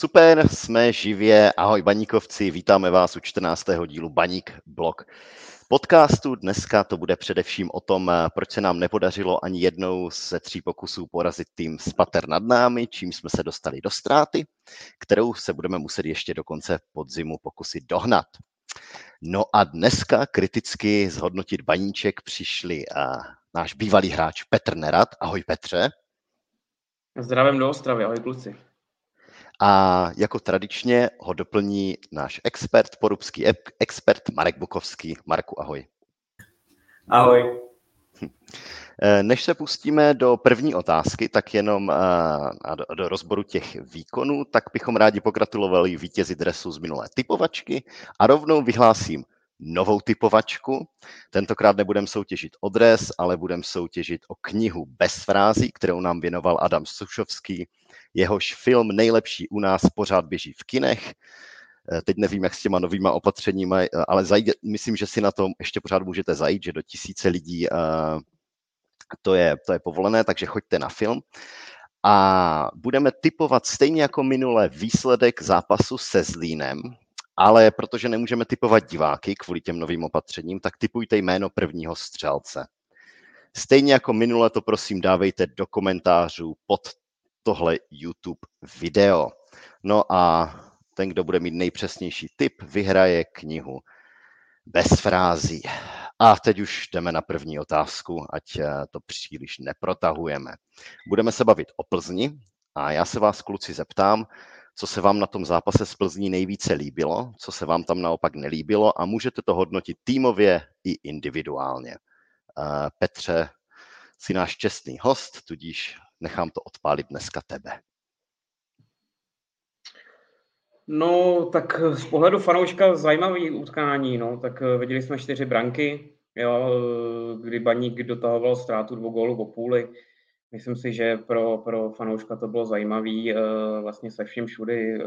Super, jsme živě. Ahoj baníkovci, vítáme vás u 14. dílu Baník Blog podcastu. Dneska to bude především o tom, proč se nám nepodařilo ani jednou ze tří pokusů porazit tým Spater nad námi, čím jsme se dostali do ztráty, kterou se budeme muset ještě do konce podzimu pokusit dohnat. No a dneska kriticky zhodnotit baníček přišli a náš bývalý hráč Petr Nerad. Ahoj Petře. Zdravím do Ostravy, ahoj kluci. A jako tradičně ho doplní náš expert, porubský expert Marek Bukovský. Marku, ahoj. Ahoj. Hm. Eh, než se pustíme do první otázky, tak jenom eh, do, do rozboru těch výkonů, tak bychom rádi pogratulovali vítězi dresu z minulé typovačky a rovnou vyhlásím novou typovačku. Tentokrát nebudeme soutěžit o dres, ale budeme soutěžit o knihu bez frází, kterou nám věnoval Adam Sušovský. Jehož film Nejlepší u nás pořád běží v kinech. Eh, teď nevím, jak s těma novýma opatřeními, ale zajde, myslím, že si na tom ještě pořád můžete zajít, že do tisíce lidí to je, to je povolené, takže choďte na film. A budeme typovat stejně jako minule výsledek zápasu se Zlínem, ale protože nemůžeme typovat diváky kvůli těm novým opatřením, tak typujte jméno prvního střelce. Stejně jako minule to prosím dávejte do komentářů pod tohle YouTube video. No a ten, kdo bude mít nejpřesnější tip, vyhraje knihu bez frází. A teď už jdeme na první otázku, ať eh, to příliš neprotahujeme. Budeme se bavit o Plzni a já se vás, kluci, zeptám, co se vám na tom zápase s Plzní nejvíce líbilo, co se vám tam naopak nelíbilo a můžete to hodnotit týmově i individuálně. Eh, Petře, jsi náš čestný host, tudíž nechám to odpálit dneska tebe. No, tak z pohledu fanouška zajímavý utkání, no, tak eh, viděli jsme čtyři branky, jo, eh, kdy Baník dotahoval ztrátu dvou gólů po půli. Myslím si, že pro, pro fanouška to bylo zajímavé, eh, vlastně se vším všudy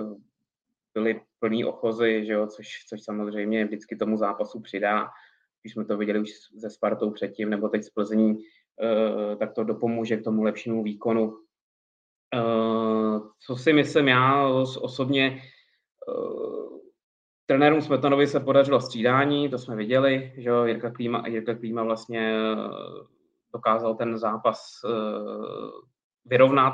byly plný ochozy, že jo, což, což samozřejmě vždycky tomu zápasu přidá. Když jsme to viděli už se Spartou předtím, nebo teď z Plzní, tak to dopomůže k tomu lepšímu výkonu. Co si myslím já osobně, Eh, trenérům Smetanovi se podařilo střídání, to jsme viděli, že Jirka Klíma, Jirka Klíma vlastně eh, dokázal ten zápas eh, vyrovnat,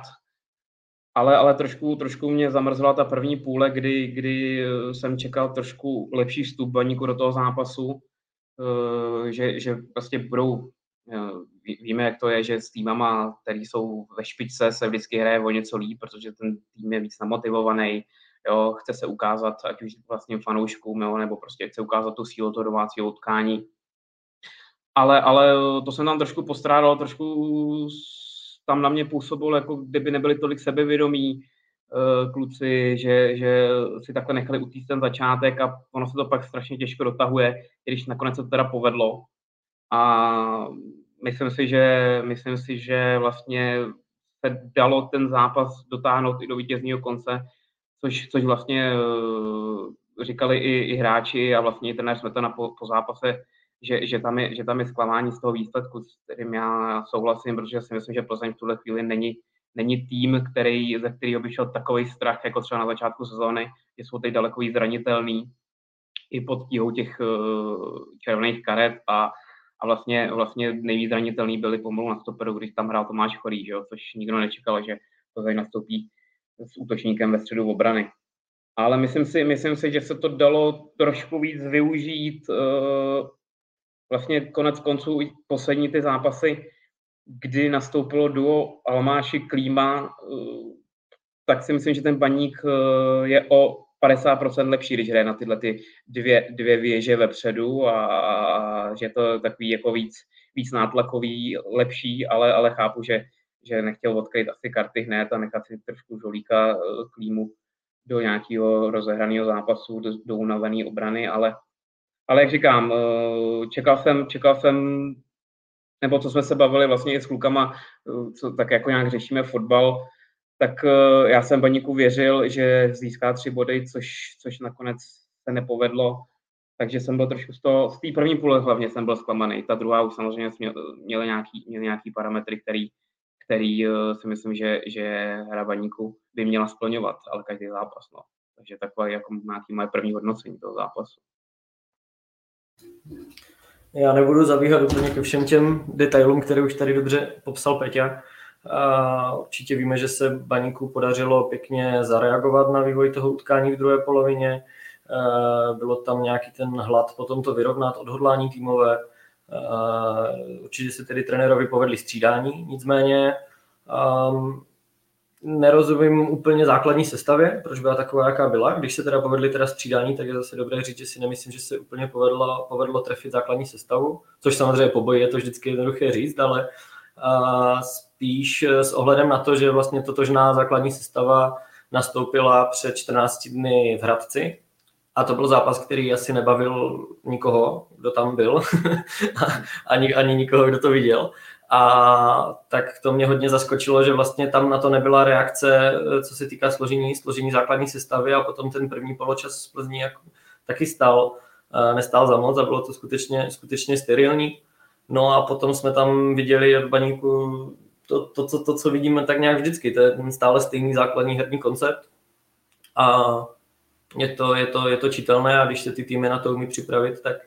ale, ale trošku, trošku mě zamrzela ta první půle, kdy, kdy jsem čekal trošku lepší vstup baníku do toho zápasu, že, že prostě budou, víme, jak to je, že s týmama, který jsou ve špičce, se vždycky hraje o něco líp, protože ten tým je víc namotivovaný, jo, chce se ukázat, ať už vlastně fanouškům, jo, nebo prostě chce ukázat tu sílu toho domácího utkání. Ale, ale to jsem tam trošku postrádal, trošku tam na mě působilo, jako kdyby nebyli tolik sebevědomí uh, kluci, že, že si takhle nechali utíct ten začátek a ono se to pak strašně těžko dotahuje, když nakonec se to teda povedlo. A myslím si, že, myslím si, že vlastně se dalo ten zápas dotáhnout i do vítězního konce, což, což vlastně uh, říkali i, i hráči a vlastně i trenér Smetana po, po zápase, že, že, tam je, že tam je zklamání z toho výsledku, s kterým já souhlasím, protože si myslím, že Plzeň v tuhle chvíli není, není tým, který, ze kterého by šel takový strach, jako třeba na začátku sezóny, že jsou teď daleko zranitelný i pod tíhou těch uh, červených karet a, a vlastně, vlastně nejvíc zranitelný byli pomalu na stoperu, když tam hrál Tomáš Chorý, že jo, což nikdo nečekal, že Plzeň nastoupí s útočníkem ve středu obrany. Ale myslím si, myslím si, že se to dalo trošku víc využít. Eh, vlastně konec konců i poslední ty zápasy, kdy nastoupilo duo Almáši Klíma, eh, tak si myslím, že ten baník eh, je o 50% lepší, když hraje na tyhle ty dvě, dvě věže vepředu a, a že to je takový jako víc, víc nátlakový, lepší, ale, ale chápu, že že nechtěl odkryt asi karty hned a nechat si trošku žolíka eh, klímu do nějakého rozehraného zápasu, do, do unavené obrany, ale, ale jak říkám, eh, čekal jsem, čekal jsem, nebo co jsme se bavili vlastně i s klukama, eh, co tak jako nějak řešíme fotbal, tak já jsem Baníku věřil, že získá tři body, což, což nakonec se nepovedlo, takže jsem byl trošku z toho, z té první půle hlavně jsem byl zklamaný, ta druhá už samozřejmě měl, měl nějaký, měl nějaký parametry, který, který si myslím, že, že hra Baníku by měla splňovat, ale každý zápas. No. Takže takové jako nějaký moje první hodnocení toho zápasu. Já nebudu zabíhat úplně ke všem těm detailům, které už tady dobře popsal Peťa. Určitě víme, že se Baníku podařilo pěkně zareagovat na vývoj toho utkání v druhé polovině. Bylo tam nějaký ten hlad potom to vyrovnat, odhodlání týmové. Určitě se tedy trenérovi povedli střídání, nicméně um, nerozumím úplně základní sestavě, proč byla taková, jaká byla. Když se teda povedli teda střídání, tak je zase dobré říct, že si nemyslím, že se úplně povedlo, povedlo trefit základní sestavu, což samozřejmě po boji je to vždycky jednoduché říct, ale uh, spíš s ohledem na to, že vlastně totožná základní sestava nastoupila před 14 dny v Hradci, a to byl zápas, který asi nebavil nikoho, kdo tam byl, ani, ani nikoho, kdo to viděl. A tak to mě hodně zaskočilo, že vlastně tam na to nebyla reakce, co se týká složení, složení základní sestavy a potom ten první poločas z Plzní jako, taky stál, nestál za moc a bylo to skutečně, skutečně sterilní. No a potom jsme tam viděli od baníku to, to, to, to, co vidíme tak nějak vždycky, to je ten stále stejný základní herní koncept. A je to, je to, je to čitelné a když se ty týmy na to umí připravit, tak,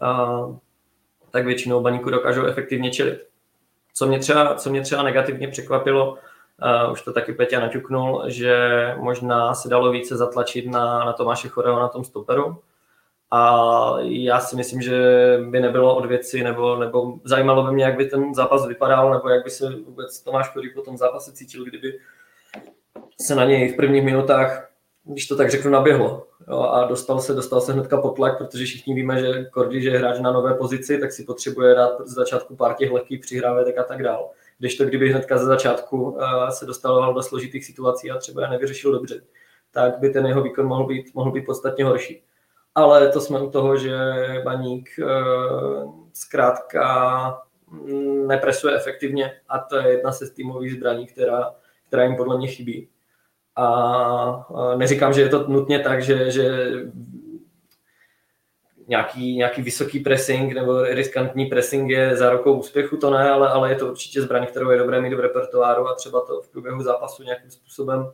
a, tak většinou baníku dokážou efektivně čelit. Co mě třeba, co mě třeba negativně překvapilo, uh, už to taky Peťa naťuknul, že možná se dalo více zatlačit na, na Tomáše Choreho na tom stoperu. A já si myslím, že by nebylo od věci, nebo, nebo zajímalo by mě, jak by ten zápas vypadal, nebo jak by se vůbec Tomáš Chorý po tom zápase cítil, kdyby se na něj v prvních minutách když to tak řeknu, naběhlo. Jo, a dostal se, dostal se hnedka pod tlak, protože všichni víme, že Kordy, že je hráč na nové pozici, tak si potřebuje dát z začátku pár těch lehkých přihrávek a tak dál. Když to kdyby hnedka ze začátku uh, se dostal do složitých situací a třeba nevyřešil dobře, tak by ten jeho výkon mohl být, mohl být podstatně horší. Ale to jsme u toho, že Baník uh, zkrátka nepresuje efektivně a to je jedna ze týmových zbraní, která, která jim podle mě chybí. A neříkám, že je to nutně tak, že, že nějaký, nějaký vysoký pressing nebo riskantní pressing je zárukou úspěchu, to ne, ale, ale je to určitě zbraň, kterou je dobré mít v repertoáru a třeba to v průběhu zápasu nějakým způsobem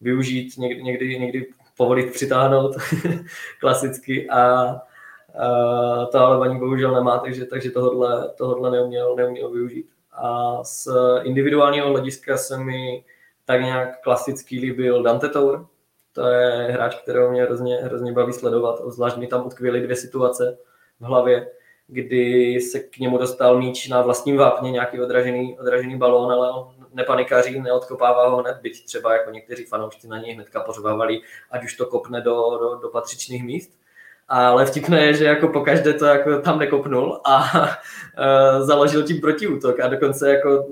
využít, někdy, někdy, někdy povolit přitáhnout klasicky a, a to ale Baník bohužel nemá, takže, takže tohle, tohle neuměl, neuměl využít. A z individuálního hlediska se mi tak nějak klasický líbil Dante Tour. To je hráč, kterého mě hrozně, hrozně baví sledovat. Zvlášť mi tam utkvěly dvě situace v hlavě, kdy se k němu dostal míč na vlastním vápně, nějaký odražený, odražený balón, ale on nepanikaří, neodkopává ho hned, byť třeba jako někteří fanoušci na něj hnedka pořvávali, ať už to kopne do, do, do patřičných míst. Ale vtipné je, že jako pokaždé to jako tam nekopnul a uh, založil tím protiútok a dokonce jako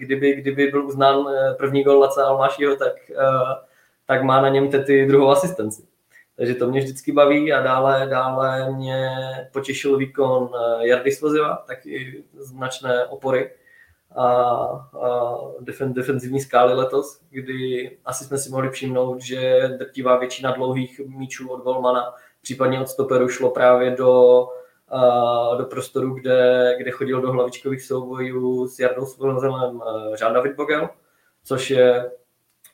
kdyby, kdyby byl uznán eh, první gol Laca Almášího, tak, eh, tak má na něm tety druhou asistenci. Takže to mě vždycky baví a dále, dále mě potěšil výkon eh, Jardy Svoziva, taky značné opory a, a defen, defenzivní skály letos, kdy asi jsme si mohli všimnout, že drtivá většina dlouhých míčů od Volmana, případně od stoperu šlo právě do do prostoru, kde, kde chodil do hlavičkových soubojů s Jardou Svolzelem Jean David Bogel, což je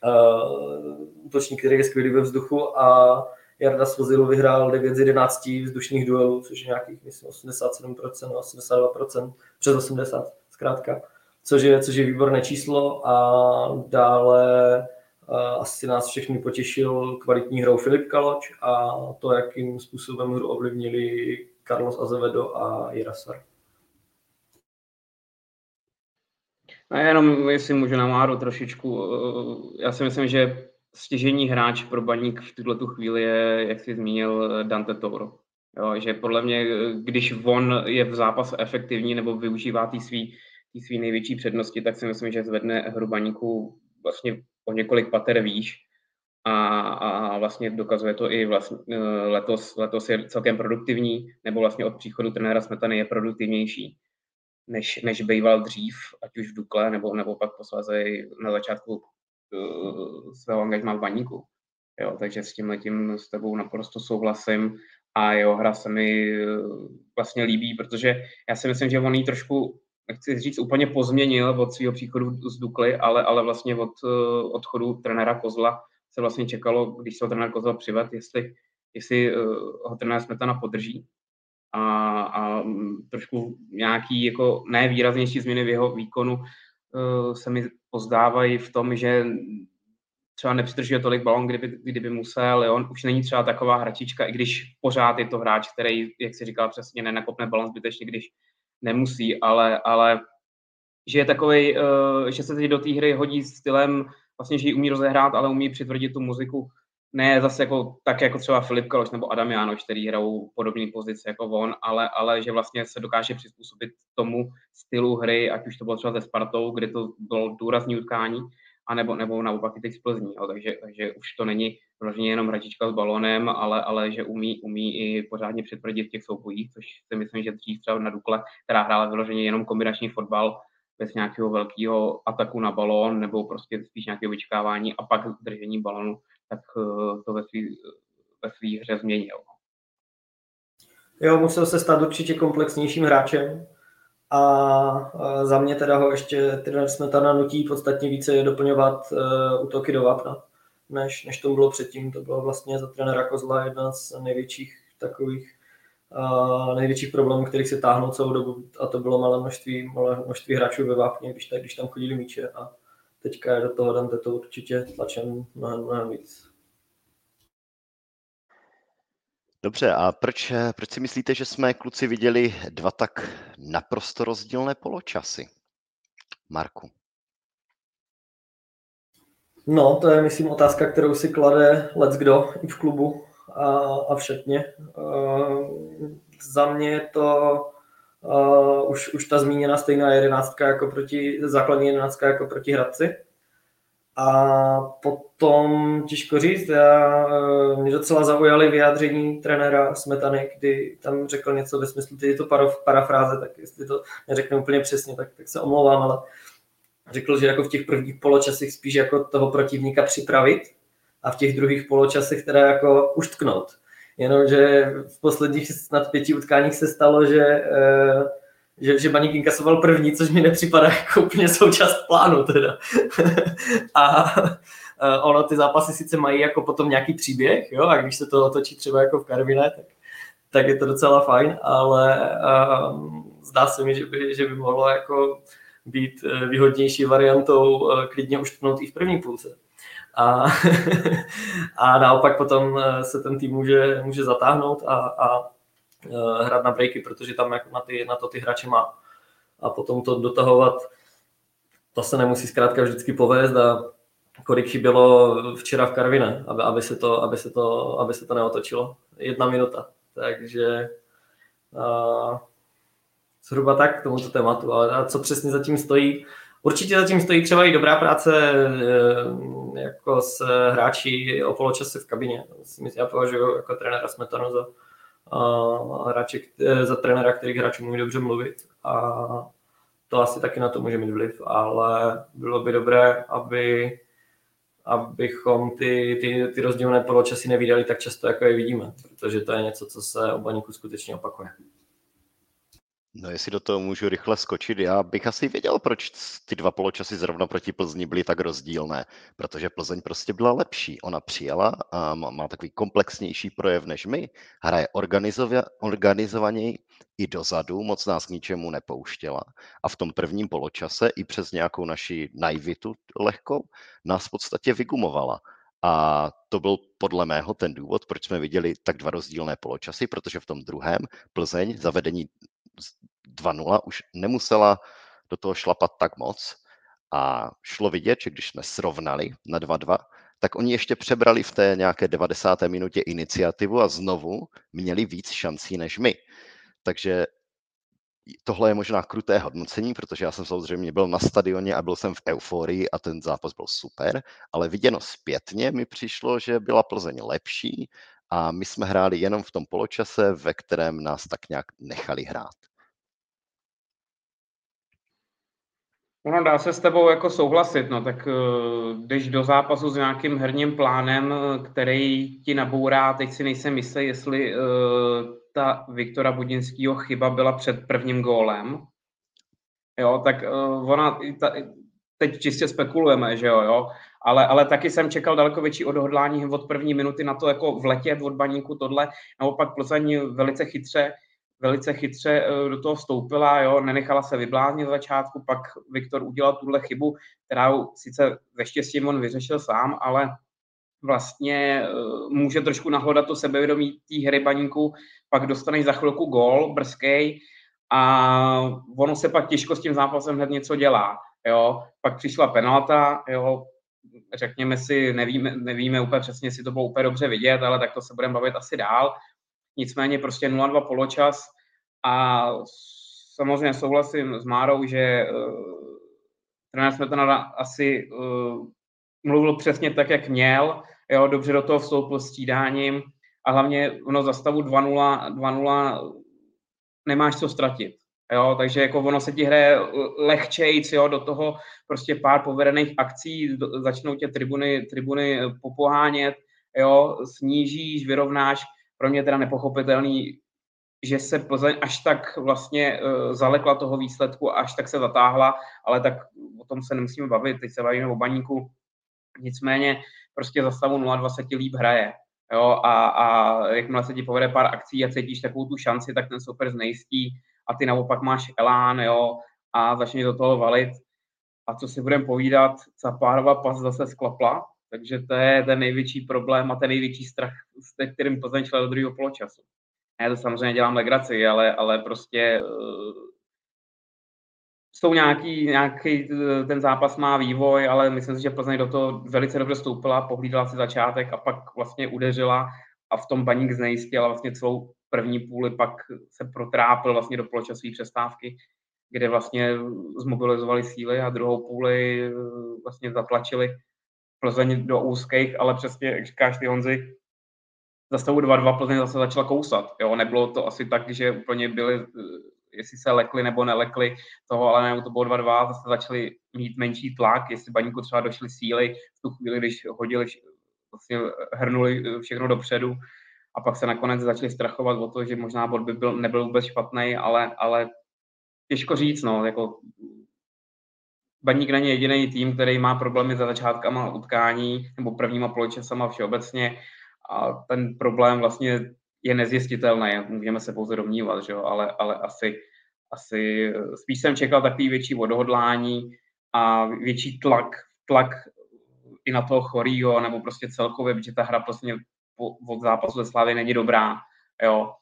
uh, útočník, který je skvělý ve vzduchu a Jarda Svozil vyhrál 9 z 11 vzdušných duelů, což je nějakých, myslím, 87%, 82%, přes 80 zkrátka, což je, což je výborné číslo a dále uh, asi nás všechny potěšil kvalitní hrou Filip Kaloč a to, jakým způsobem hru ovlivnili Carlos Azevedo a Jirasar. A jenom, jestli můžu namáru trošičku, eh, já si myslím, že stěžení hráč pro baník v tuto tu chvíli je, jak jsi zmínil, Dante Toro. Jo, že podle mě, když on je v zápasu efektivní nebo využívá ty svý, tý svý největší přednosti, tak si myslím, že zvedne hru baníku vlastně o několik pater výš a, a vlastně dokazuje to i vlastně, letos, letos je celkem produktivní, nebo vlastně od příchodu trenéra Smetany je produktivnější, než, než býval dřív, ať už v Dukle, nebo, nebo pak posléze na začátku svého angažmá v Baníku. Jo, takže s tím letím s tebou naprosto souhlasím a jeho hra se mi uh, vlastně líbí, protože já si myslím, že on ji trošku nechci říct úplně pozměnil od svého příchodu z Dukly, ale, ale vlastně od uh, odchodu trenéra Kozla se vlastně čekalo, když se ho trenér Kozla přived, jestli, jestli ho trenér Smetana podrží. A, a trošku nějaký jako nevýraznější změny v jeho výkonu se mi pozdávají v tom, že třeba nepřitržuje tolik balon, kdyby, kdyby musel. Jo? On už není třeba taková hračička, i když pořád je to hráč, který, jak si říkal přesně, nenakopne balon zbytečně, když nemusí, ale, ale že je takový, uh, že se teď do té hry hodí stylem, vlastně, že ji umí rozehrát, ale umí přitvrdit tu muziku. Ne zase jako, tak jako třeba Filip Kaloš nebo Adam Jánoš, který hrajou podobné pozice jako on, ale, ale že vlastně se dokáže přizpůsobit tomu stylu hry, ať už to bylo třeba ze Spartou, kde to bylo důrazní utkání, anebo, nebo naopak i teď z Plzní. Jo. Takže, takže už to není vloženě jenom hračička s balónem, ale, ale že umí, umí i pořádně přitvrdit v těch soubojích, což si myslím, že dřív třeba na Dukle, která hrála vyloženě jenom kombinační fotbal, bez nějakého velkého ataku na balón nebo prostě spíš nějakého vyčkávání a pak držení balonu, tak eh, to ve své ve svý hře změnil. Jo, musel se stát určitě komplexnějším hráčem, a za mě teda ho ještě trenér Smetana nutí podstatně více doplňovat uh, útoky do vápna, než, než to bylo předtím. To bylo vlastně za trenéra Kozla jedna z největších takových uh, největších problémů, kterých se táhnou celou dobu a to bylo malé množství, malé množství hráčů ve vápně, když, když tam chodili míče a teďka je do toho Dante to určitě tlačen mnohem, mnohem víc. Dobře, a proč, proč si myslíte, že jsme kluci viděli dva tak naprosto rozdílné poločasy? Marku. No, to je, myslím, otázka, kterou si klade let kdo i v klubu a, a všetně. Uh, za mě je to uh, už, už ta zmíněná stejná jedenáctka jako proti, základní jedenáctka jako proti Hradci. A potom, těžko říct, já, eh, mě docela zaujaly vyjádření trenéra Smetany, kdy tam řekl něco ve smyslu, ty je to parafráze, tak jestli to neřekne úplně přesně, tak, tak se omlouvám, ale řekl, že jako v těch prvních poločasech spíš jako toho protivníka připravit a v těch druhých poločasech teda jako už tknout. Jenomže v posledních snad pěti utkáních se stalo, že eh, že, že Baník inkasoval první, což mi nepřipadá jako úplně součást plánu teda. a ono ty zápasy sice mají jako potom nějaký příběh, jo, a když se to otočí třeba jako v Karviné, tak, tak je to docela fajn, ale um, zdá se mi, že by, že by mohlo jako být výhodnější variantou klidně už tknout i v první půlce. A, a naopak potom e, se ten tým může, může zatáhnout a, a Eh, hrát na breaky, protože tam jako na, ty, na to ty hráče má. A potom to dotahovat, to se nemusí zkrátka vždycky povést a kolik chybělo včera v Karvine, aby, aby, se, to, aby, se, to, aby se to neotočilo. Jedna minuta. Takže a, zhruba tak k tomuto tématu. Ale a co přesně zatím stojí? Určitě zatím stojí třeba i dobrá práce eh, jako s hráči o poločase v kabině. Já považuji jako trenéra Smetanu za, eh, za trenéra, který hráčů umí dobře mluvit a to asi taky na to může mít vliv, ale bylo by dobré, aby, abychom ty, ty, ty rozdílné poločasy neviděli tak často, jako je vidíme, protože to je něco, co se o baníku skutečně opakuje. No jestli do toho můžu rychle skočit, já bych asi věděl, proč ty dva poločasy zrovna proti Plzni byly tak rozdílné, protože Plzeň prostě byla lepší. Ona přijela a má, takový komplexnější projev než my, hraje organizovaněji i dozadu, moc nás k ničemu nepouštěla. A v tom prvním poločase i přes nějakou naši naivitu lehkou nás v podstatě vygumovala. A to byl podle mého ten důvod, proč jsme viděli tak dva rozdílné poločasy, protože v tom druhém Plzeň zavedení 2-0 už nemusela do toho šlapat tak moc a šlo vidět, že když jsme srovnali na 2-2, tak oni ještě přebrali v té nějaké 90. minutě iniciativu a znovu měli víc šancí než my. Takže tohle je možná kruté hodnocení, protože já jsem samozřejmě byl na stadioně a byl jsem v euforii a ten zápas byl super, ale viděno zpětně mi přišlo, že byla Plzeň lepší a my jsme hráli jenom v tom poločase, ve kterém nás tak nějak nechali hrát. Ono dá se s tebou jako souhlasit, no tak eh, jdeš do zápasu s nějakým herním plánem, který ti nabourá, teď si nejsem jistý, jestli uh, ta Viktora Budinského chyba byla před prvním gólem, jo, tak uh, ona, ta, teď čistě spekulujeme, že jo, jo, ale, ale taky jsem čekal daleko větší odhodlání od první minuty na to jako vletět od baníku tohle, naopak Plzeň velice chytře, velice chytře eh, do toho vstoupila, jo, nenechala se vybláznit z začátku, pak Viktor udělal tuhle chybu, kterou sice ve štěstí on vyřešil sám, ale vlastně eh, může trošku nahlodat to sebevědomí té hry baníku, pak dostaneš za chvilku gól brzkej a ono se pak těžko s tím zápasem hned něco dělá. Jo. Pak přišla penalta, jo. Řekněme si, nevíme, nevíme úplně přesně, jestli to bylo úplně dobře vidět, ale tak to se budeme bavit asi dál. Nicméně prostě 0-2 poločas a samozřejmě souhlasím s Márou, že uh, trenér Smetana asi uh, mluvil přesně tak, jak měl, jo, dobře do toho vstoupil s střídáním a hlavně ono za stavu 2-0, 2-0 nemáš co ztratit. Jo, takže jako ono se ti hraje lehčejc, jo, do toho prostě pár povedených akcí, začnou tě tribuny, tribuny popohánět, jo, snížíš, vyrovnáš. Pro mě teda nepochopitelný, že se Plzeň až tak vlastně uh, zalekla toho výsledku, až tak se zatáhla, ale tak o tom se nemusíme bavit, teď se bavíme o baníku. Nicméně prostě za stavu 0-2 se ti líp hraje. Jo, a, a jakmile se ti povede pár akcí a cítíš takovou tu šanci, tak ten super znejistí a ty naopak máš elán, jo, a začneš do toho valit. A co si budeme povídat, Zapárova pas zase sklapla, takže to je ten největší problém a ten největší strach, s kterým Plzeň šla do druhého poločasu. Já to samozřejmě dělám legraci, ale, ale prostě uh, jsou nějaký, nějaký, ten zápas má vývoj, ale myslím si, že Plzeň do toho velice dobře stoupila, pohlídala si začátek a pak vlastně udeřila a v tom baník znejistil a vlastně celou první půli pak se protrápil vlastně do poločasové přestávky, kde vlastně zmobilizovali síly a druhou půli eh, vlastně zatlačili Plzeň do úzkých, ale přesně, jak říkáš ty Honzi, za stavu 2-2 Plzeň zase začala kousat. Jo? Nebylo to asi tak, že úplně byli, eh, jestli se lekli nebo nelekli toho, ale ne, to bylo 2-2, zase začali mít menší tlak, jestli baníku třeba došly síly v tu chvíli, když hodili, vlastně hrnuli eh, všechno dopředu, a pak se nakonec začali strachovat o to, že možná bod by byl, nebyl vůbec špatný, ale, ale těžko říct, no, jako Baník není jediný tým, který má problémy za začátkama utkání nebo prvníma poločasama všeobecně a ten problém vlastně je nezjistitelný, můžeme se pouze domnívat, že jo? Ale, ale asi, asi spíš jsem čekal takový větší odhodlání a větší tlak, tlak i na toho chorýho, nebo prostě celkově, protože ta hra prostě od zápasu ze Slávy není dobrá, jo,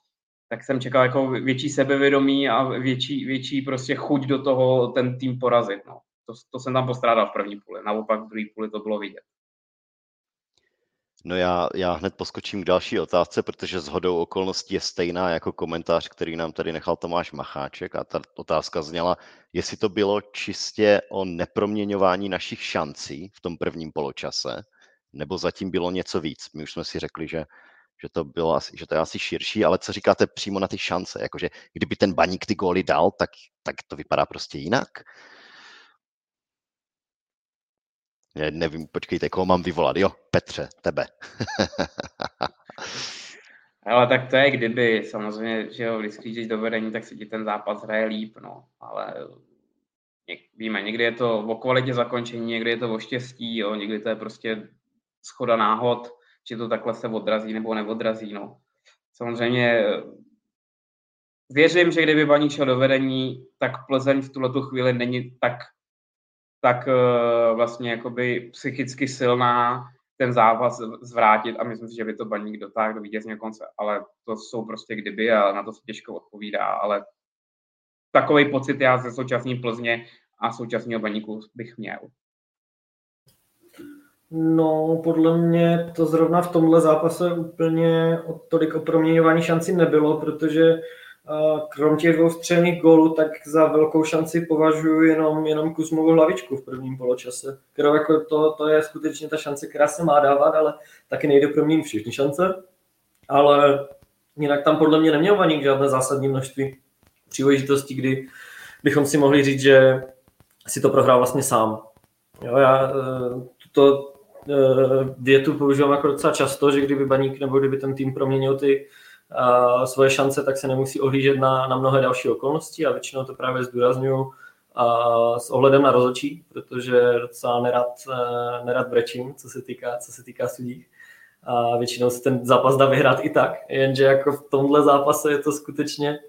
tak jsem čekal jako větší sebevědomí a větší, větší prostě chuť do toho ten tým porazit. No. To, to jsem tam postrádal v první půli, naopak v druhé půli to bylo vidět. No já, já hned poskočím k další otázce, protože s hodou okolností je stejná jako komentář, který nám tady nechal Tomáš Macháček a ta otázka zněla, jestli to bylo čistě o neproměňování našich šancí v tom prvním poločase, nebo zatím bylo něco víc? My už jsme si řekli, že, že, to, bylo asi, že to je asi širší, ale co říkáte přímo na ty šance? Jakože kdyby ten baník ty góly dal, tak, tak to vypadá prostě jinak? Já nevím, počkejte, koho mám vyvolat? Jo, Petře, tebe. Ale tak to je kdyby, samozřejmě, že jo, když sklížíš do vedení, tak se ti ten zápas hraje líp, no, ale víme, někdy je to o kvalitě zakončení, někdy je to o štěstí, jo, někdy to je prostě schoda náhod, či to takhle se odrazí nebo neodrazí. No. Samozřejmě věřím, že kdyby Baník šel do vedení, tak Plzeň v tuhle chvíli není tak, tak eh, vlastně jakoby psychicky silná ten zápas zvrátit a myslím si, že by to Baník dotáhl do vítězního konce, ale to jsou prostě kdyby a na to se těžko odpovídá, ale takový pocit já ze současné Plzně a současného Baníku bych měl. No, podle mě to zrovna v tomhle zápase úplně tolik o proměňování šanci nebylo, protože krom těch dvou střelných gólů, tak za velkou šanci považuji jenom, jenom Kuzmovu hlavičku v prvním poločase, kterou jako to, to je skutečně ta šance, která se má dávat, ale taky nejde proměnit všechny šance. Ale jinak tam podle mě neměl Vaník žádné zásadní množství příležitostí, kdy bychom si mohli říct, že si to prohrál vlastně sám. Jo, já e, to, větu používám jako docela často, že kdyby baník nebo kdyby ten tým proměnil ty uh, svoje šance, tak se nemusí ohlížet na, na mnohé další okolnosti a většinou to právě zdůraznuju a s ohledem na rozočí, protože docela nerad, nerad brečím, co se týká, co se týká sudí. A většinou se ten zápas dá vyhrát i tak, jenže jako v tomhle zápase je to skutečně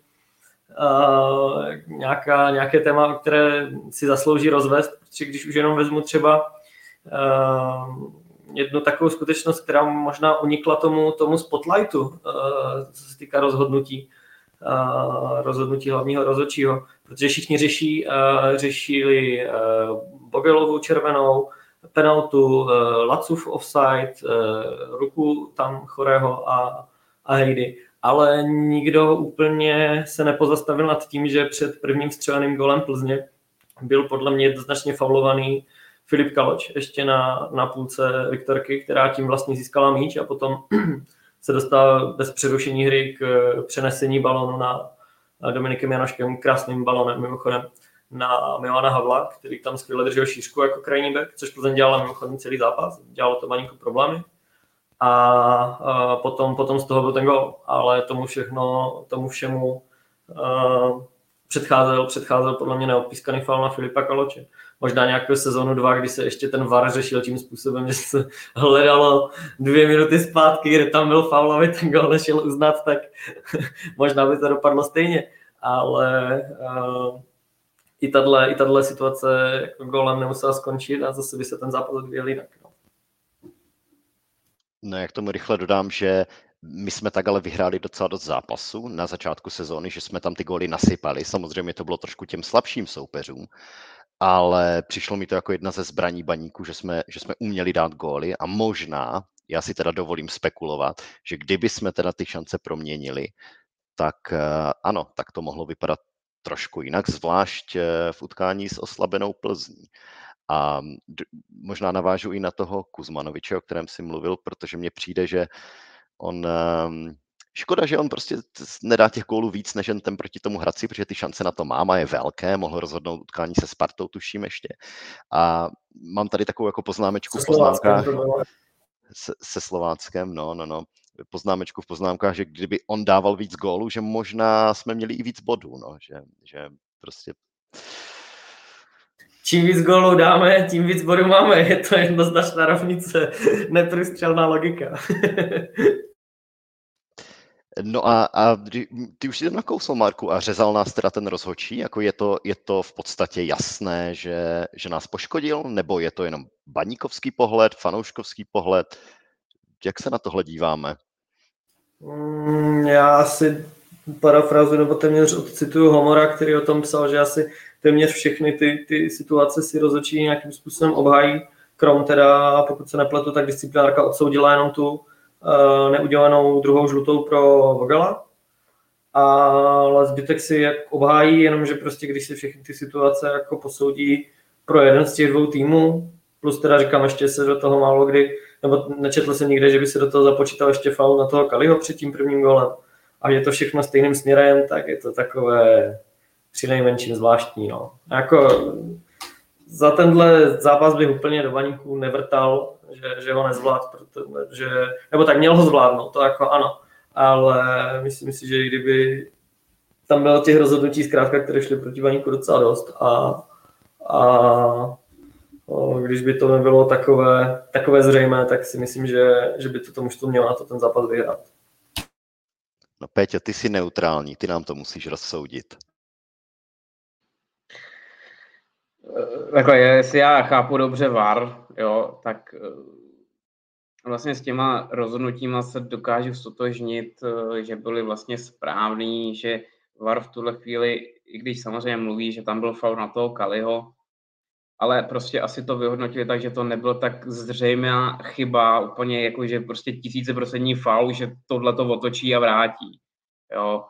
uh, nějaká, nějaké téma, které si zaslouží rozvést, protože když už jenom vezmu třeba jednu takovou skutečnost, která možná unikla tomu, tomu spotlightu, uh, co se týká rozhodnutí, uh, rozhodnutí hlavního rozhodčího, protože všichni řeší, řešili Bogelovu červenou, penaltu, Lacův offside, ruku tam chorého a, a Heidi ale nikdo úplně se nepozastavil nad tím, že před prvním střeleným golem Plzně byl podle mě jednoznačně faulovaný Filip Kaloč ještě na, na půlce Viktorky, která tím vlastně získala míč a potom se dostala bez přerušení hry k přenesení balonu na Dominikem Janoškem, krásným balonem mimochodem na Milana Havla, který tam skvěle držel šířku jako krajní back, což Plzeň dělala mimochodem celý zápas, dělalo to malinko problémy a, a potom, potom z toho byl ten gol, ale tomu všechno, tomu všemu uh, předcházel, předcházel podle mě neodpískaný faul na Filipa Kaloče. Možná nějakou sezonu dva, kdy se ještě ten VAR řešil tím způsobem, že se hledalo dvě minuty zpátky, kde tam byl faul, aby ten gol nešel uznat, tak možná by to dopadlo stejně. Ale uh, i tato, i tato situace jako golem nemusela skončit a zase by se ten zápas odvíjel jinak. No. No, jak tomu rychle dodám, že my jsme tak ale vyhráli docela dost zápasů na začátku sezóny, že jsme tam ty góly nasypali. Samozřejmě to bylo trošku těm slabším soupeřům, ale přišlo mi to jako jedna ze zbraní baníku, že jsme, že jsme uměli dát góly a možná, já si teda dovolím spekulovat, že kdyby jsme teda ty šance proměnili, tak eh, ano, tak to mohlo vypadat trošku jinak, zvlášť eh, v utkání s oslabenou Plzní. A možná navážu i na toho Kuzmanoviče, o kterém si mluvil, protože mně přijde, že on ehm, Škoda, že on prostě nedá těch gólů víc než jen ten proti tomu Hradci, protože ty šance na to má, a je velké, mohl rozhodnout utkání se Spartou, tuším ještě. A mám tady takovou jako poznámečku v poznámkách. Se, se Slováckem, no, no, no. Poznámečku v poznámkách, že kdyby on dával víc gólů, že možná jsme měli i víc bodů, no, že, že prostě čím víc gólů dáme, tím víc bodů máme. Je to jednoznačná rovnice, neprůstřelná logika. No a, a ty už si to nakousl, Marku, a řezal nás teda ten rozhodčí? Jako je to, je to v podstatě jasné, že, že nás poškodil, nebo je to jenom baníkovský pohled, fanouškovský pohled? Jak se na tohle díváme? Mm, já si parafrazu nebo téměř odcituju Homora, který o tom psal, že asi téměř všechny ty, ty situace si rozhodčí nějakým způsobem obhájí, krom teda, pokud se nepletu, tak disciplinárka odsoudila jenom tu uh, neudělanou druhou žlutou pro Vogela, ale zbytek si jak obhájí, jenomže prostě když si všechny ty situace jako posoudí pro jeden z těch dvou týmů, plus teda říkám, ještě se do toho málo kdy, nebo nečetl jsem nikde, že by se do toho započítal ještě faul na toho Kaliho před tím prvním golem a je to všechno stejným směrem, tak je to takové při nejmenším zvláštní. No. Jako za tenhle zápas bych úplně do baníku nevrtal, že, že ho nezvlád, protože, nebo tak měl ho zvládnout, to jako ano, ale myslím si, že kdyby tam bylo těch rozhodnutí zkrátka, které šly proti baníku docela dost a, a o, když by to nebylo takové, takové zřejmé, tak si myslím, že, že by to tomu to mělo na to ten zápas vyhrát. No Péťa, ty jsi neutrální, ty nám to musíš rozsoudit. Eh, takhle, jestli já chápu dobře VAR, jo, tak eh, vlastně s těma rozhodnutíma se dokážu stotožnit, eh, že byly vlastně správný, že VAR v tuhle chvíli, i když samozřejmě mluví, že tam byl faul na toho Kaliho, ale prostě asi to vyhodnotili tak, že to nebylo tak zřejmá chyba, úplně jako, že prostě tisíce procentní faul, že tohle to otočí a vrátí. Jo.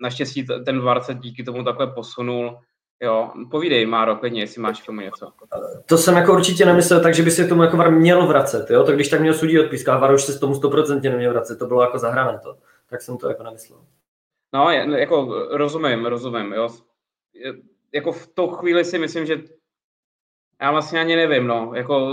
Naštěstí ten VAR se díky tomu takhle posunul, Jo, povídej, Máro, klidně, jestli máš k tomu něco. To jsem jako určitě nemyslel tak, že by se tomu jako VAR měl vracet, jo? Tak když tak měl sudí odpíska, VAR už se s tomu stoprocentně neměl vracet, to bylo jako zahrané to. Tak jsem to jako nemyslel. No, jako rozumím, rozumím, jo. Jako v tu chvíli si myslím, že já vlastně ani nevím, no, jako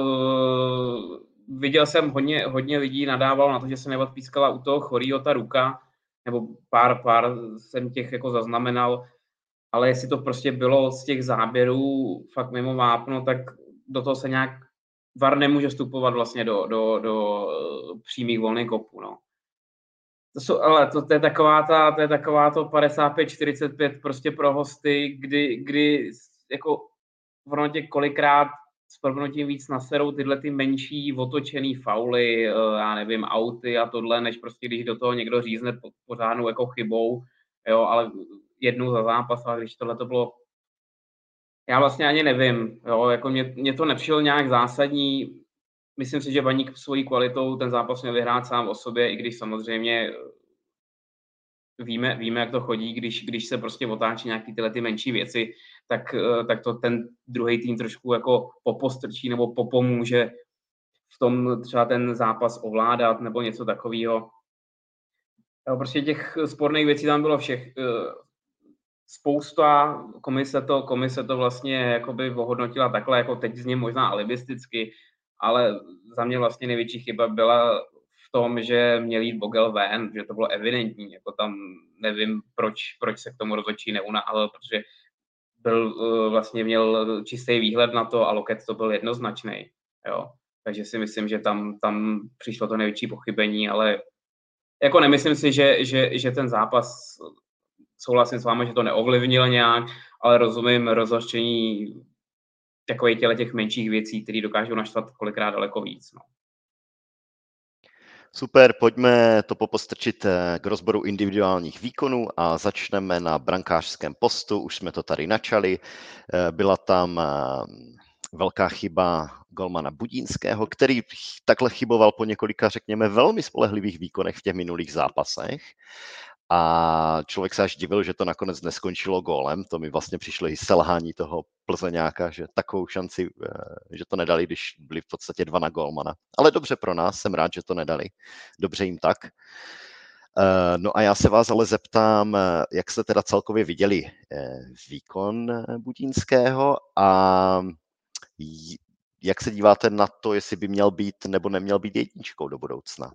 viděl jsem hodně, hodně lidí nadával na to, že se neodpískala u toho chorýho ta ruka, nebo pár, pár jsem těch jako zaznamenal, ale jestli to prostě bylo z těch záběrů fakt mimo vápno, tak do toho se nějak VAR nemůže vstupovat vlastně do, do, do eh, přímých volných kopů, no. To jsou, ale to, to, je taková ta, to je taková to 55-45 prostě pro hosty, kdy, kdy jako v tě kolikrát s prognutím víc naserou tyhle ty menší otočený fauly, eh, já nevím, auty a tohle, než prostě když do toho někdo řízne pořádnou jako chybou, jo, ale jednou za zápas, ale když tohle to bylo já vlastně ani nevím, jo, jako mě, mě to nepřišlo nějak zásadní, myslím si, že Baník svojí kvalitou ten zápas měl vyhrát sám o sobě, i když samozřejmě víme, víme, jak to chodí, když, když se prostě otáčí nějaký tyhle ty menší věci, tak, eh, tak to ten druhý tým trošku jako popostrčí nebo popomůže v tom třeba ten zápas ovládat nebo něco takového. Prostě těch sporných věcí tam bylo všech, eh, spousta, komise to, komise to vlastně jakoby ohodnotila takhle, jako teď z něj možná alibisticky, ale za mě vlastně největší chyba byla v tom, že měl jít Bogel ven, že to bylo evidentní, jako tam nevím, proč, proč se k tomu rozhodčí neunáhl, protože byl, eh, vlastně měl čistý výhled na to a Loket to byl jednoznačný, jo. Takže si myslím, že tam, tam přišlo to největší pochybení, ale jako nemyslím si, že, že, že ten zápas, souhlasím s vámi, že to neovlivnil nějak, ale rozumím rozhořčení takových těle těch menších věcí, které dokážou naštvat kolikrát daleko víc. No. Super, pojďme to popostrčit eh, k rozboru individuálních výkonů a začneme na brankářském postu. Už jsme to tady načali. Eh, byla tam eh, velká chyba golmana Budínského, který takhle chyboval po několika, řekněme, velmi spolehlivých výkonech v těch minulých zápasech a člověk se až divil, že to nakonec neskončilo gólem. To mi vlastně přišlo i selhání toho Plzeňáka, že takovou šanci, eh, že to nedali, když byli v podstatě dva na gólmana. Ale dobře pro nás, jsem rád, že to nedali. Dobře jim tak. Eh, no a já se vás ale zeptám, eh, jak jste teda celkově viděli výkon Budínského a jak se díváte na to, jestli by měl být nebo neměl být jedničkou do budoucna?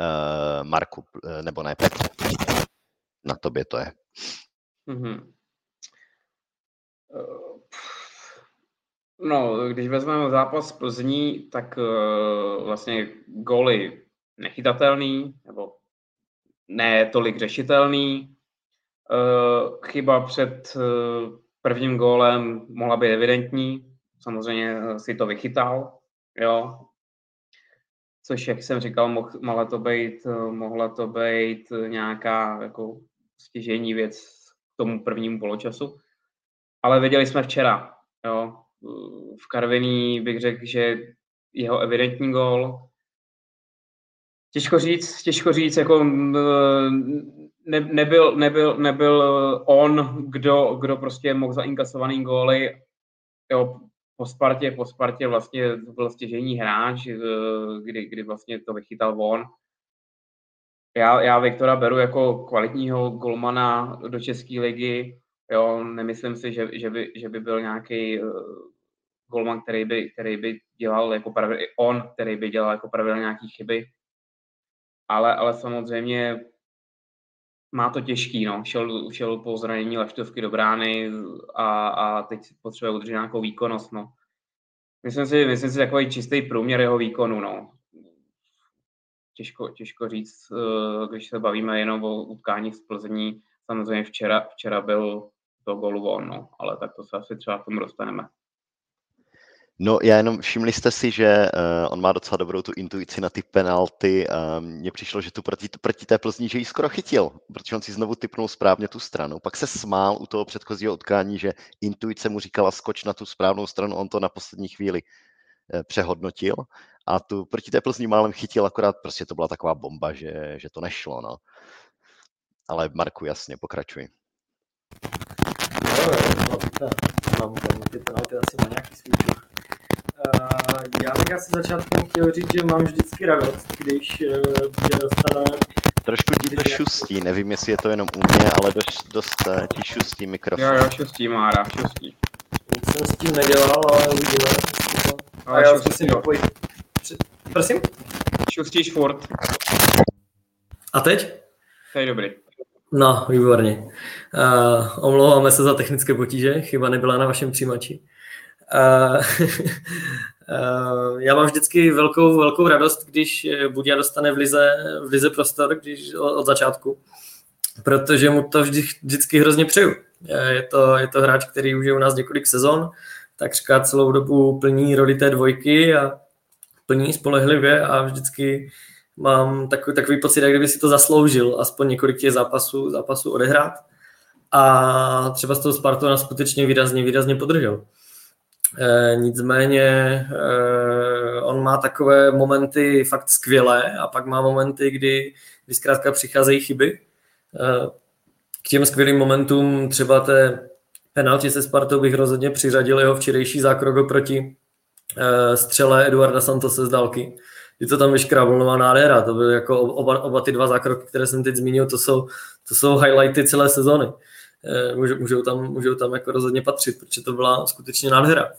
Uh, Marku, uh, nebo ne Petře. Na tobě to je. Mm-hmm. No, když vezmeme zápas Plzní, tak uh, vlastně góly nechytatelný, nebo ne tolik řešitelný. Uh, chyba před uh, prvním gólem mohla být evidentní, samozřejmě si to vychytal, jo, což, jak jsem říkal, moh, mohla to být, eh, mohla to být nějaká jako stěžení věc k tomu prvnímu poločasu. Ale viděli jsme včera, jo, v Karviní bych řekl, že jeho evidentní gol. Těžko říct, těžko říct, jako ne, nebyl, nebyl, nebyl on, kdo, kdo prostě mohl zainkasovaný góly. Jo, po Spartě, po Spartě vlastně byl stěžení hráč, eh, kdy, kdy vlastně to vychytal on. Já, já Viktora beru jako kvalitního golmana do České ligy. Jo, nemyslím si, že, že, by, že by byl nějaký uh, golman, který by, který by dělal jako pravidel, on, který by dělal jako pravidel nějaký chyby. Ale, ale samozřejmě má to těžký, no. Šel, šel po zranění leštovky do brány a, a teď potřebuje udržet nějakou výkonnost, no. Myslím si, myslím si takový čistý průměr jeho výkonu, no. Těžko, těžko říct, eh, když se bavíme jenom o utkání z Plzní. Samozřejmě včera, včera byl to golu on, no, ale tak to se asi třeba k tomu dostaneme. No já jenom všimli jste si, že uh, on má docela dobrou tu intuici na ty penalty. Uh, Mně přišlo, že tu proti, proti té Plzni, že ji skoro chytil, protože on si znovu typnul správně tu stranu. Pak se smál u toho předchozího utkání, že intuice mu říkala skoč na tu správnou stranu, on to na poslední chvíli uh, přehodnotil a tu proti té Plzni málem chytil, akorát prostě to byla taková bomba, že, že to nešlo. No. Ale Marku, jasně, pokračuj. Mám tam ty penalty asi na nějaký svůj Uh, já bych asi začátkem chtěl říct, že mám vždycky radost, když uh, dostane... Trošku ti to šustí, nevím, jestli je to jenom u mě, ale dost, dost uh, ti šustí mikrofon. Jo, jo, šustí, Mára, šustí. Nic jsem s tím nedělal, ale uvidíme. Ale já zkusím napojit. Prosím? Šustíš furt. A teď? To je dobrý. No, výborně. Uh, omlouváme se za technické potíže, chyba nebyla na vašem přijímači. Uh, uh, já mám vždycky velkou, velkou radost, když Budia dostane v lize, v lize prostor když, od, začátku, protože mu to vždy, vždycky hrozně přeju. Je to, je to hráč, který už je u nás několik sezon, takřka celou dobu plní roli té dvojky a plní spolehlivě a vždycky mám takový, takový pocit, jak kdyby si to zasloužil, aspoň několik těch zápasů, zápasů odehrát. A třeba z toho Spartu nás skutečně výrazně, výrazně podržel. E, nicméně e, on má takové momenty fakt skvělé a pak má momenty, kdy, kdy zkrátka přicházejí chyby. E, k těm skvělým momentům třeba té penalti se Spartou bych rozhodně přiřadil jeho včerejší zákrok proti střele Eduarda Santose z dálky je to tam veškerá volnová nádhera. To byly jako oba, oba ty dva zákroky, které jsem teď zmínil, to jsou, to jsou highlighty celé sezóny. Eh, můžou, můžou, tam, můžou tam jako rozhodně patřit, protože to byla skutečně nádhera.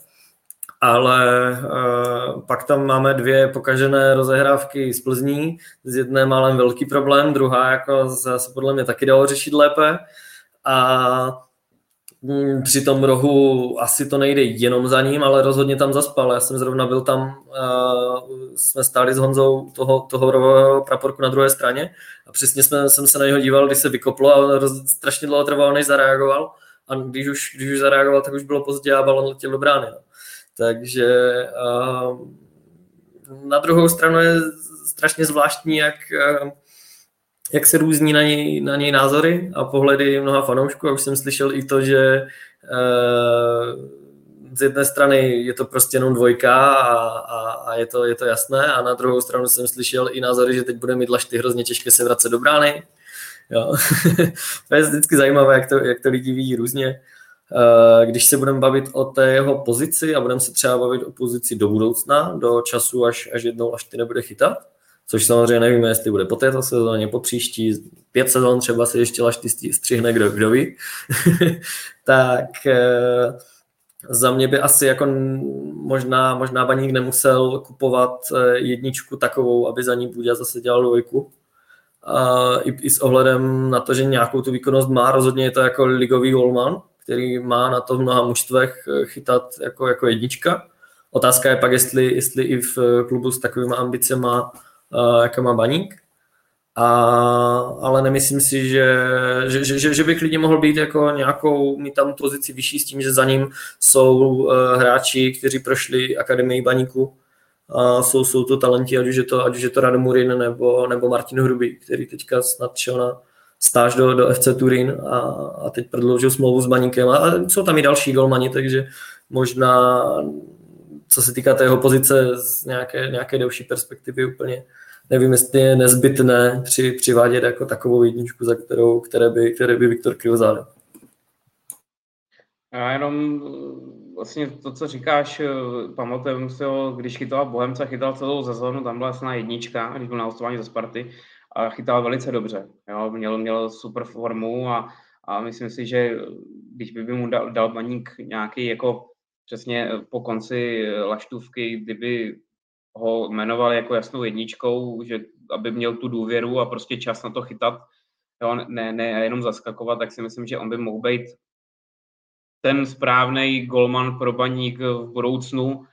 Ale uh, pak tam máme dvě pokažené rozehrávky z Plzní, z jedné málem velký problém, druhá jako se podle mě taky dalo řešit lépe. A při tom rohu asi to nejde jenom za ním, ale rozhodně tam zaspal. Já jsem zrovna byl tam, uh, jsme stáli s Honzou toho, toho rohového praporku na druhé straně a přesně jsme, jsem se na něho díval, když se vykoplo a roz, strašně dlouho trvalo, než zareagoval. A když už, když už zareagoval, tak už bylo pozdě a balon letěl do brány. No. Takže uh, na druhou stranu je strašně zvláštní, jak uh, jak se různí na něj, na něj názory a pohledy mnoha fanoušků. A už jsem slyšel i to, že e, z jedné strany je to prostě jenom dvojka a, a, a je, to, je to jasné a na druhou stranu jsem slyšel i názory, že teď bude mít lašty hrozně těžké se vracet do brány. Jo. to je vždycky zajímavé, jak to, jak to lidi vidí různě. E, když se budeme bavit o té jeho pozici a budeme se třeba bavit o pozici do budoucna, do času, až, až jednou lašty nebude chytat, což samozřejmě nevíme, jestli bude po této sezóně, po příští, pět sezon třeba se ještě Lašty střihne, kdo, kdo ví, tak eh, za mě by asi jako možná, možná Baník nemusel kupovat eh, jedničku takovou, aby za ní Budia zase dělal dvojku. A i, i, s ohledem na to, že nějakou tu výkonnost má, rozhodně je to jako ligový golman, který má na to v mnoha mužstvech eh, chytat jako, jako jednička. Otázka je pak, jestli, jestli i v klubu s takovými ambicemi uh, jaké má baník. A, ale nemyslím si, že, že, že, že by klidně mohl být jako nějakou, mít tam pozici vyšší s tím, že za ním jsou uh, hráči, kteří prošli akademii baníku. A jsou, jsou to talenti, ať už je to, ať už je to Radomurin nebo, nebo Martin Hrubý, který teďka snad šel na stáž do, do FC Turín a, a teď prodloužil smlouvu s baníkem. A, a jsou tam i další golmani, takže možná co se týká té jeho pozice z nějaké, nějaké delší perspektivy úplně nevím, jestli je nezbytné při, přivádět jako takovou jedničku, za kterou, které by, které by Viktor zadal. Já jenom vlastně to, co říkáš, pamatuju si ho, když chytal Bohemca, chytal celou sezónu, tam byla jasná jednička, když byl na hostování ze Sparty a chytal velice dobře. Jo, měl, měl super formu a, a myslím si, že když by mu dal, dal baník nějaký jako přesně po konci laštůvky, kdyby ho jmenovali jako jasnou jedničkou, že aby měl tu důvěru a prostě čas na to chytat, jo, ne, ne jenom zaskakovat, tak si myslím, že on by mohl být ten správný golman pro baník v budoucnu,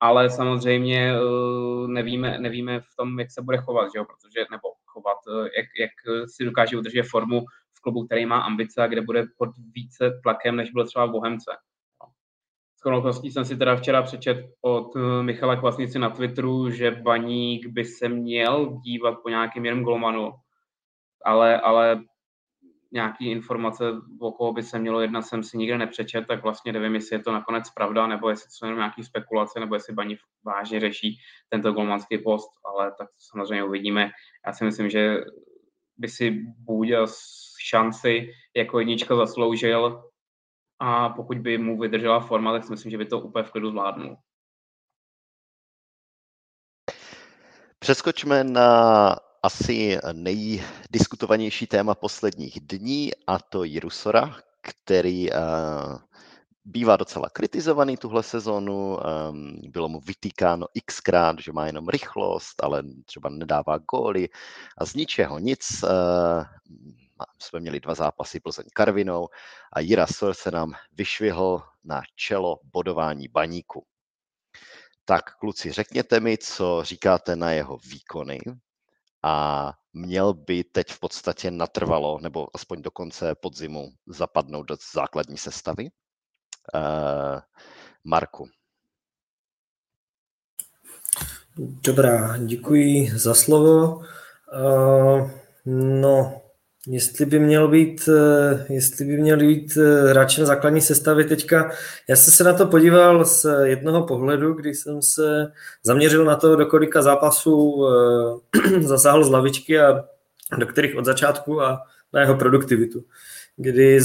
ale samozřejmě eh, nevíme, nevíme v tom, jak se bude chovat, že jo? protože, nebo chovat, eh, jak, jak si dokáže udržet formu v klubu, který má ambice a kde bude pod více tlakem, než byl třeba v Bohemce. S jsem si teda včera přečet od eh, Michala Kvasnici na Twitteru, že Baník by se měl dívat po nějakým jiném golmanu, ale, ale nějaký informace, o koho by se mělo jednat, jsem si nikde nepřečet, tak vlastně nevím, jestli je to nakonec pravda, nebo jestli to jsou jenom nějaké spekulace, nebo jestli Baník vážně řeší tento golmanský post, ale tak samozřejmě uvidíme. Já si myslím, že by si Bůďa šanci jako jednička zasloužil, a pokud by mu vydržela forma, tak si myslím, že by to úplně v klidu zvládnul. Přeskočme na asi nejdiskutovanější téma posledních dní a to Jirusora, který uh, bývá docela kritizovaný tuhle sezonu, um, bylo mu vytýkáno xkrát, že má jenom rychlost, ale třeba nedává góly a z ničeho nic uh, jsme měli dva zápasy Plzeň Karvinou a Jira Sor se nám vyšvihl na čelo bodování baníku. Tak kluci, řekněte mi, co říkáte na jeho výkony a měl by teď v podstatě natrvalo, nebo aspoň do konce podzimu zapadnout do základní sestavy. Uh, Marku. Dobrá, děkuji za slovo. Uh, no, Jestli by měl být, eh, jestli by měl být eh, hráčem základní sestavy teďka, já jsem se na to podíval z jednoho pohledu, kdy jsem se zaměřil na to, do kolika zápasů eh, zasáhl z lavičky a do kterých od začátku a na jeho produktivitu. Kdy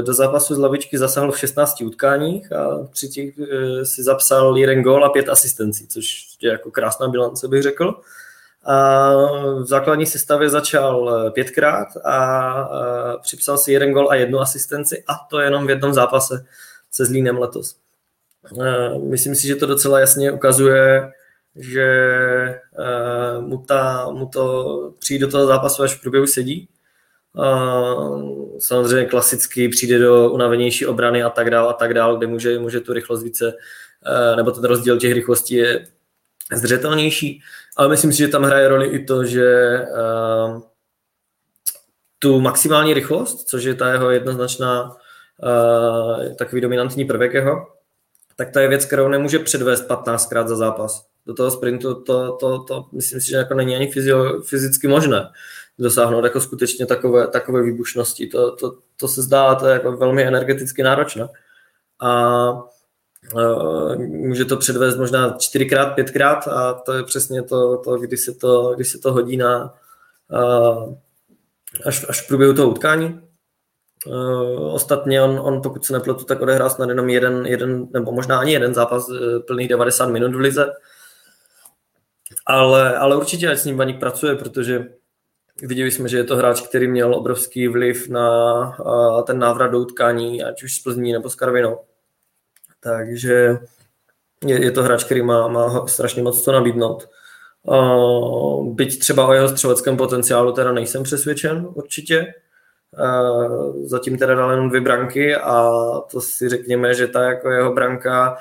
do zápasu z lavičky zasáhl v 16 utkáních a při těch si zapsal jeden gól a pět asistencí, což je jako krásná bilance, bych řekl. A v základní sestavě začal eh, pětkrát a eh, připsal si jeden gol a jednu asistenci a to jenom v jednom zápase se Zlínem letos. Eh, myslím si, že to docela jasně ukazuje, že mu, ta, mu to přijde do toho zápasu až v průběhu sedí. Samozřejmě klasicky přijde do unavenější obrany a tak dále a tak dále, kde může, může tu rychlost více, nebo ten rozdíl těch rychlostí je zřetelnější, ale myslím si, že tam hraje roli i to, že uh, tu maximální rychlost, což je ta jeho jednoznačná uh, takový dominantní prvek jeho, tak to je věc, kterou nemůže předvést 15krát za zápas. Do toho sprintu to, to, to myslím si, že jako není ani fyzio, fyzicky možné dosáhnout jako skutečně takové, takové výbušnosti. To, to, to se zdá, to je jako velmi energeticky náročné. A může to předvést možná čtyřikrát, pětkrát a to je přesně to, to kdy, se to, kdy se to hodí na eh, až, až v průběhu toho utkání. Uh, ostatně on, on, pokud se nepletu, tak odehrál snad jenom jeden, jeden, nebo možná ani jeden zápas plných 90 minut v lize. Ale, ale určitě s ním Baník pracuje, protože viděli jsme, že je to hráč, který měl obrovský vliv na ten návrat do utkání, ať už s Plzní nebo s Karvinou. Takže je, je to hráč, který má, má strašně moc co nabídnout. Uh, byť třeba o jeho střeleckém potenciálu teda nejsem přesvědčen určitě. Uh, zatím teda dal jenom dvě branky a to si řekněme, že ta jako jeho branka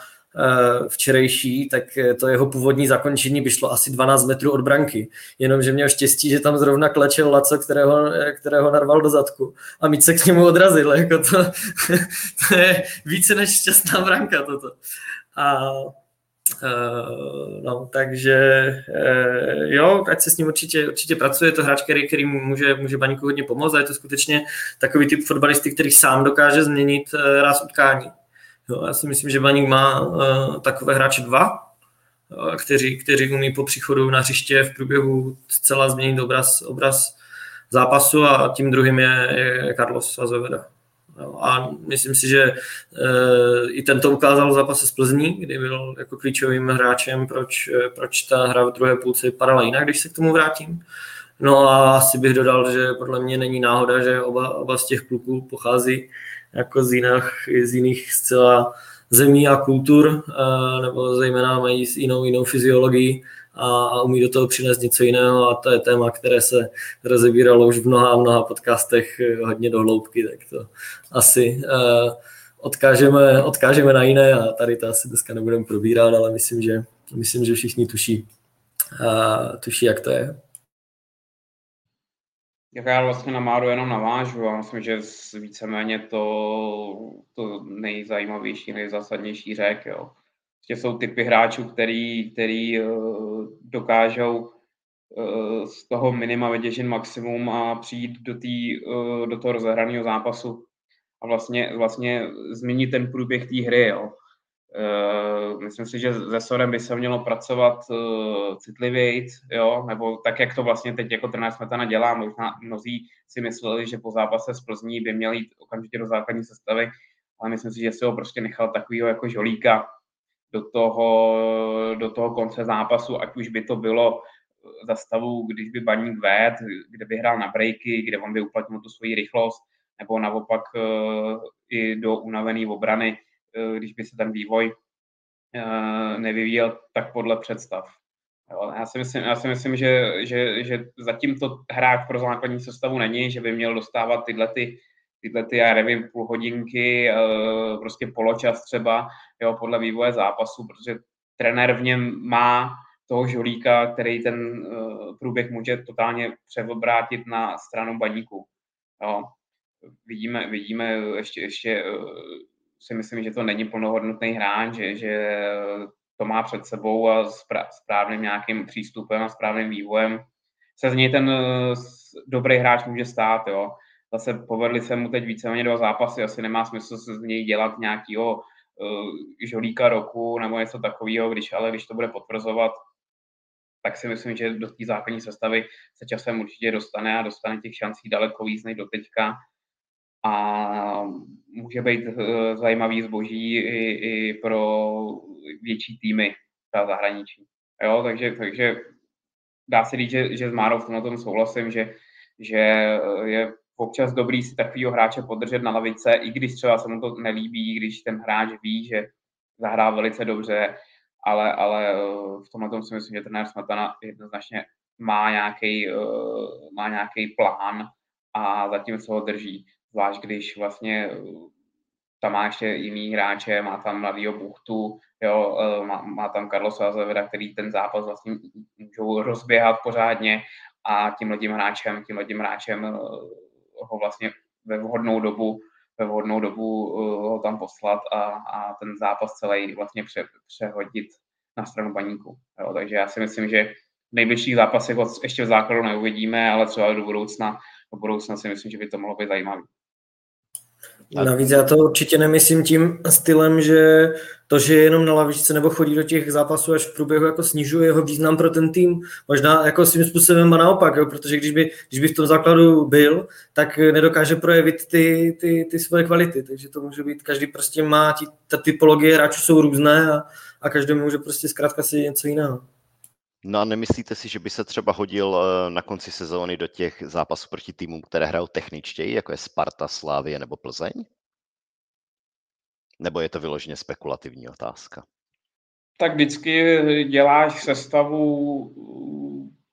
včerejší, tak to jeho původní zakončení by šlo asi 12 metrů od branky. Jenomže měl štěstí, že tam zrovna klečel Laco, kterého, kterého narval do zadku a mít se k němu odrazil. Jako to, to je více než šťastná branka toto. A no, takže jo, ať se s ním určitě, určitě pracuje, je to hráč, který, který může, může baníku hodně pomoct a je to skutečně takový typ fotbalisty, který sám dokáže změnit ráz utkání. Jo, já si myslím, že Baník má uh, takové hráče dva, uh, kteří, kteří umí po příchodu na hřiště v průběhu zcela změnit obraz, obraz zápasu a tím druhým je, je Carlos Azoveda. A myslím si, že e, i tento ukázal v zápase s Plzní, kdy byl jako klíčovým hráčem, proč, proč ta hra v druhé půlce vypadala jinak, když se k tomu vrátím. No a asi bych dodal, že podle mě není náhoda, že oba, oba z těch kluků pochází jako z jiných, z jiných zcela zemí a kultur, eh, nebo zejména mají jinou, jinou fyziologii a, a umí do toho přinést něco jiného a to je téma, které se rozebíralo už v mnoha mnoha podcastech eh, hodně do hloubky, tak to asi uh, odkážeme, odkážeme na jiné a tady to asi dneska nebudeme probírat, ale myslím, že, myslím, že všichni tuší, tuší, jak to je. Já vlastně na Máru jenom navážu a myslím, že víceméně to, to nejzajímavější, nejzásadnější řek. Jo. Prostě jsou typy hráčů, který, který uh, dokážou uh, z toho minima vytěžit maximum a přijít do, tý, uh, do toho rozehraného zápasu a vlastně, vlastně změnit ten průběh té hry. Jo. Uh, myslím si, že se Sorem by se mělo pracovat uh, citlivěji, jo, nebo tak, jak to vlastně teď jako trenér Smetana dělá. Možná mnozí si mysleli, že po zápase s Plzní by měl jít okamžitě do základní sestavy, ale myslím si, že si ho prostě nechal takového jako žolíka do toho, do toho konce zápasu, ať už by to bylo za stavu, když by baník ved, kde by hrál na breaky, kde on by uplatnil tu svoji rychlost, nebo naopak uh, i do unavené obrany, Eh, když by se ten vývoj eh, nevyvíjel tak podle představ. Já si myslím, já si myslím že, že, že zatím to hráč pro základní sestavu není, že by měl dostávat tyhle ty, tyhle ty, já nevím, půl hodinky, eh, prostě poločas třeba, jo, podle vývoje zápasu, protože trenér v něm má toho žolíka, který ten průběh může totálně převobrátit na stranu baníku. Jo. Vidíme, vidíme ještě, ještě si myslím, že to není plnohodnotný hráč, že, že to má před sebou a správným nějakým přístupem a správným vývojem se z něj ten uh, dobrý hráč může stát. Jo. Zase povedli se mu teď víceméně dva zápasy, asi nemá smysl se z něj dělat nějakého uh, žolíka roku nebo něco takového, když ale když to bude potvrzovat, tak si myslím, že do té základní sestavy se časem určitě dostane a dostane těch šancí daleko víc než do teďka. A může být eh, zajímavý zboží i, i pro větší týmy v zahraničí. Jo, takže, takže dá se říct, že, že s Márou v tomhle tom souhlasím, že, že je občas dobrý si takového hráče podržet na lavice, i když třeba se mu to nelíbí, když ten hráč ví, že zahrá velice dobře, ale, ale eh, v tomhle tom si myslím, že trenér Smetana jednoznačně má nějaký, eh, má nějaký plán a zatím se ho drží. Zvlášť když vlastně eh, tam má ještě jiný hráče, má tam mladýho Buchtu, jo, má, má tam Carlos Azeveda, který ten zápas vlastně můžou rozběhat pořádně a tímhle tím hráčem, tímhle tím hráčem ho vlastně ve vhodnou dobu ve vhodnou dobu ho tam poslat a, a ten zápas celý vlastně pře, přehodit na stranu baníku. Jo, takže já si myslím, že v nejbližších zápasech ještě v základu neuvidíme, ale třeba do budoucna, do budoucna si myslím, že by to mohlo být zajímavé. Navíc já to určitě nemyslím tím stylem, že to, že je jenom na lavičce nebo chodí do těch zápasů až v průběhu jako snižuje jeho význam pro ten tým. Možná jako svým způsobem a naopak, jo, protože když by, když by v tom základu byl, tak nedokáže projevit ty, ty, ty svoje kvality. Takže to může být, každý prostě má, tí, ta typologie hráčů jsou různé a, a každý může prostě zkrátka si něco jiného. No a nemyslíte si, že by se třeba hodil eh, na konci sezóny do těch zápasů proti týmům, které hrajou techničtěji, jako je Sparta, Slávie nebo Plzeň? Nebo je to vyloženě spekulativní otázka? Tak vždycky děláš sestavu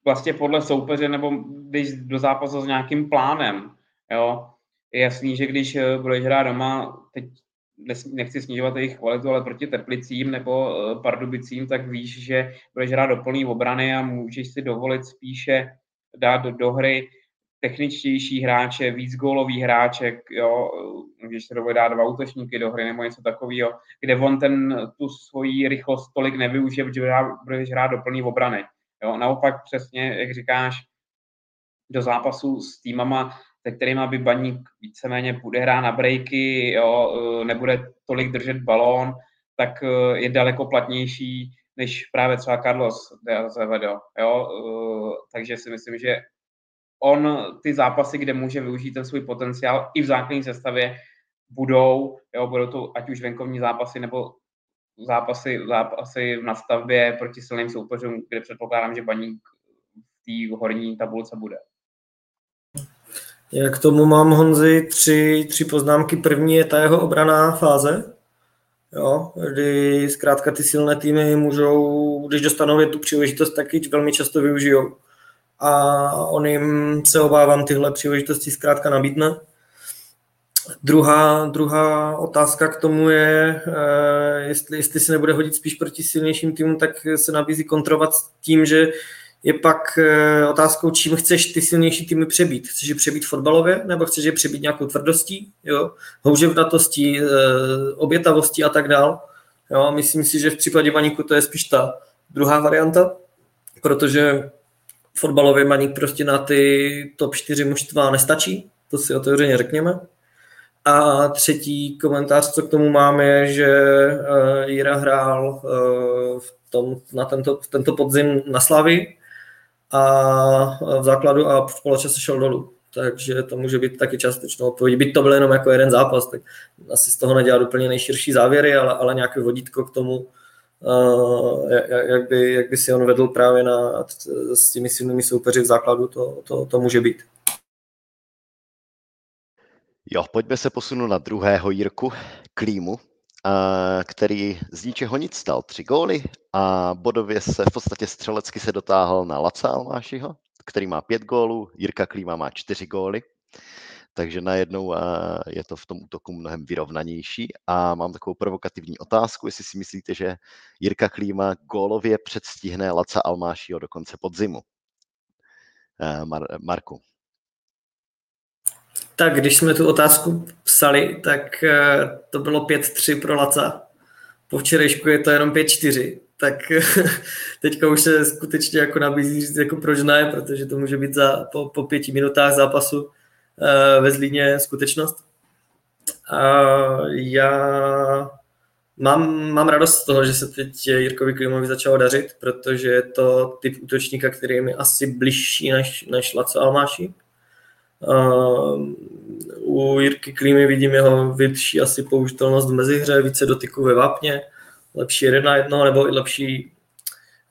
vlastně podle soupeře nebo když do zápasu s nějakým plánem. Jo? Je jasný, že když eh, budeš hrát doma, teď nechci snižovat jejich kvalitu, ale proti Teplicím nebo eh, Pardubicím, tak víš, že budeš hrát do plný obrany a můžeš si dovolit spíše dát do, do hry techničtější hráče, víc gólový hráček, jo, můžeš se dovolit dát dva útočníky do hry nebo něco takového, kde on ten, tu svoji rychlost tolik nevyužije, protože budeš hrát do plný obrany. Jo. Naopak přesně, jak říkáš, do zápasu s týmama, se kterými by baník víceméně bude hrát na breaky, jo, nebude tolik držet balón, tak eh, je daleko platnější než právě třeba Carlos de Azevedo. Jo? Eh, takže si myslím, že on ty zápasy, kde může využít ten svůj potenciál i v základní sestavě, budou, jo, budou to ať už venkovní zápasy nebo zápasy, zápasy v nastavbě proti silným soupeřům, kde předpokládám, že baník v té horní tabulce bude. Já k tomu mám Honzi tři, tři poznámky. První je ta jeho obraná fáze, jo, kdy zkrátka ty silné týmy můžou, když dostanou tu příležitost, tak ji velmi často využijou a on jim se obávám tyhle příležitosti zkrátka nabídne. Druhá, druhá otázka k tomu je, eh, jestli, jestli se nebude hodit spíš proti silnějším týmům, tak se nabízí kontrovat s tím, že je pak eh, otázkou, čím chceš ty silnější týmy přebít. Chceš je přebít fotbalově, nebo chceš je přebít nějakou tvrdostí, jo? houževnatostí, eh, obětavostí a tak dál. Jo? Myslím si, že v případě Vaníku to je spíš ta druhá varianta, protože fotbalový maník prostě na ty top 4 mužstva nestačí, to si otevřeně řekněme. A třetí komentář, co k tomu máme, je, že uh, Jira hrál v, tom, na tento, tento podzim na Slavy a v základu a v poločase šel dolů. Takže to může být taky částečnou odpověď. Byť to byl jenom jako jeden zápas, tak asi z toho nedělat úplně nejširší závěry, ale, ale nějaké vodítko k tomu, jak by, jak by si on vedl právě na, s těmi silnými soupeři v základu, to, to, to může být. Jo, pojďme se posunout na druhého Jirku, Klímu. Který z ničeho nic stal tři góly a bodově se v podstatě střelecky se dotáhl na Laca Almášiho, který má pět gólů, Jirka Klíma má čtyři góly takže najednou je to v tom útoku mnohem vyrovnanější. A mám takovou provokativní otázku, jestli si myslíte, že Jirka Klíma gólově předstihne Laca Almášího do konce podzimu. Eh, Mar- Marku. Tak když jsme tu otázku psali, tak eh, to bylo 5-3 pro Laca. Po včerejšku je to jenom 5-4. Tak teďka už se skutečně jako nabízí říct jako proč ne, protože to může být za, po, po pěti minutách zápasu Eh, ve Zlíně skutečnost. A já mám, mám radost z toho, že se teď Jirkovi Klimovi začalo dařit, protože je to typ útočníka, který je mi asi bližší než, než Laco Almáši. Uh, u Jirky Klímy vidím jeho větší asi použitelnost v mezihře, více dotyků ve vápně, lepší jeden na jedno, nebo i lepší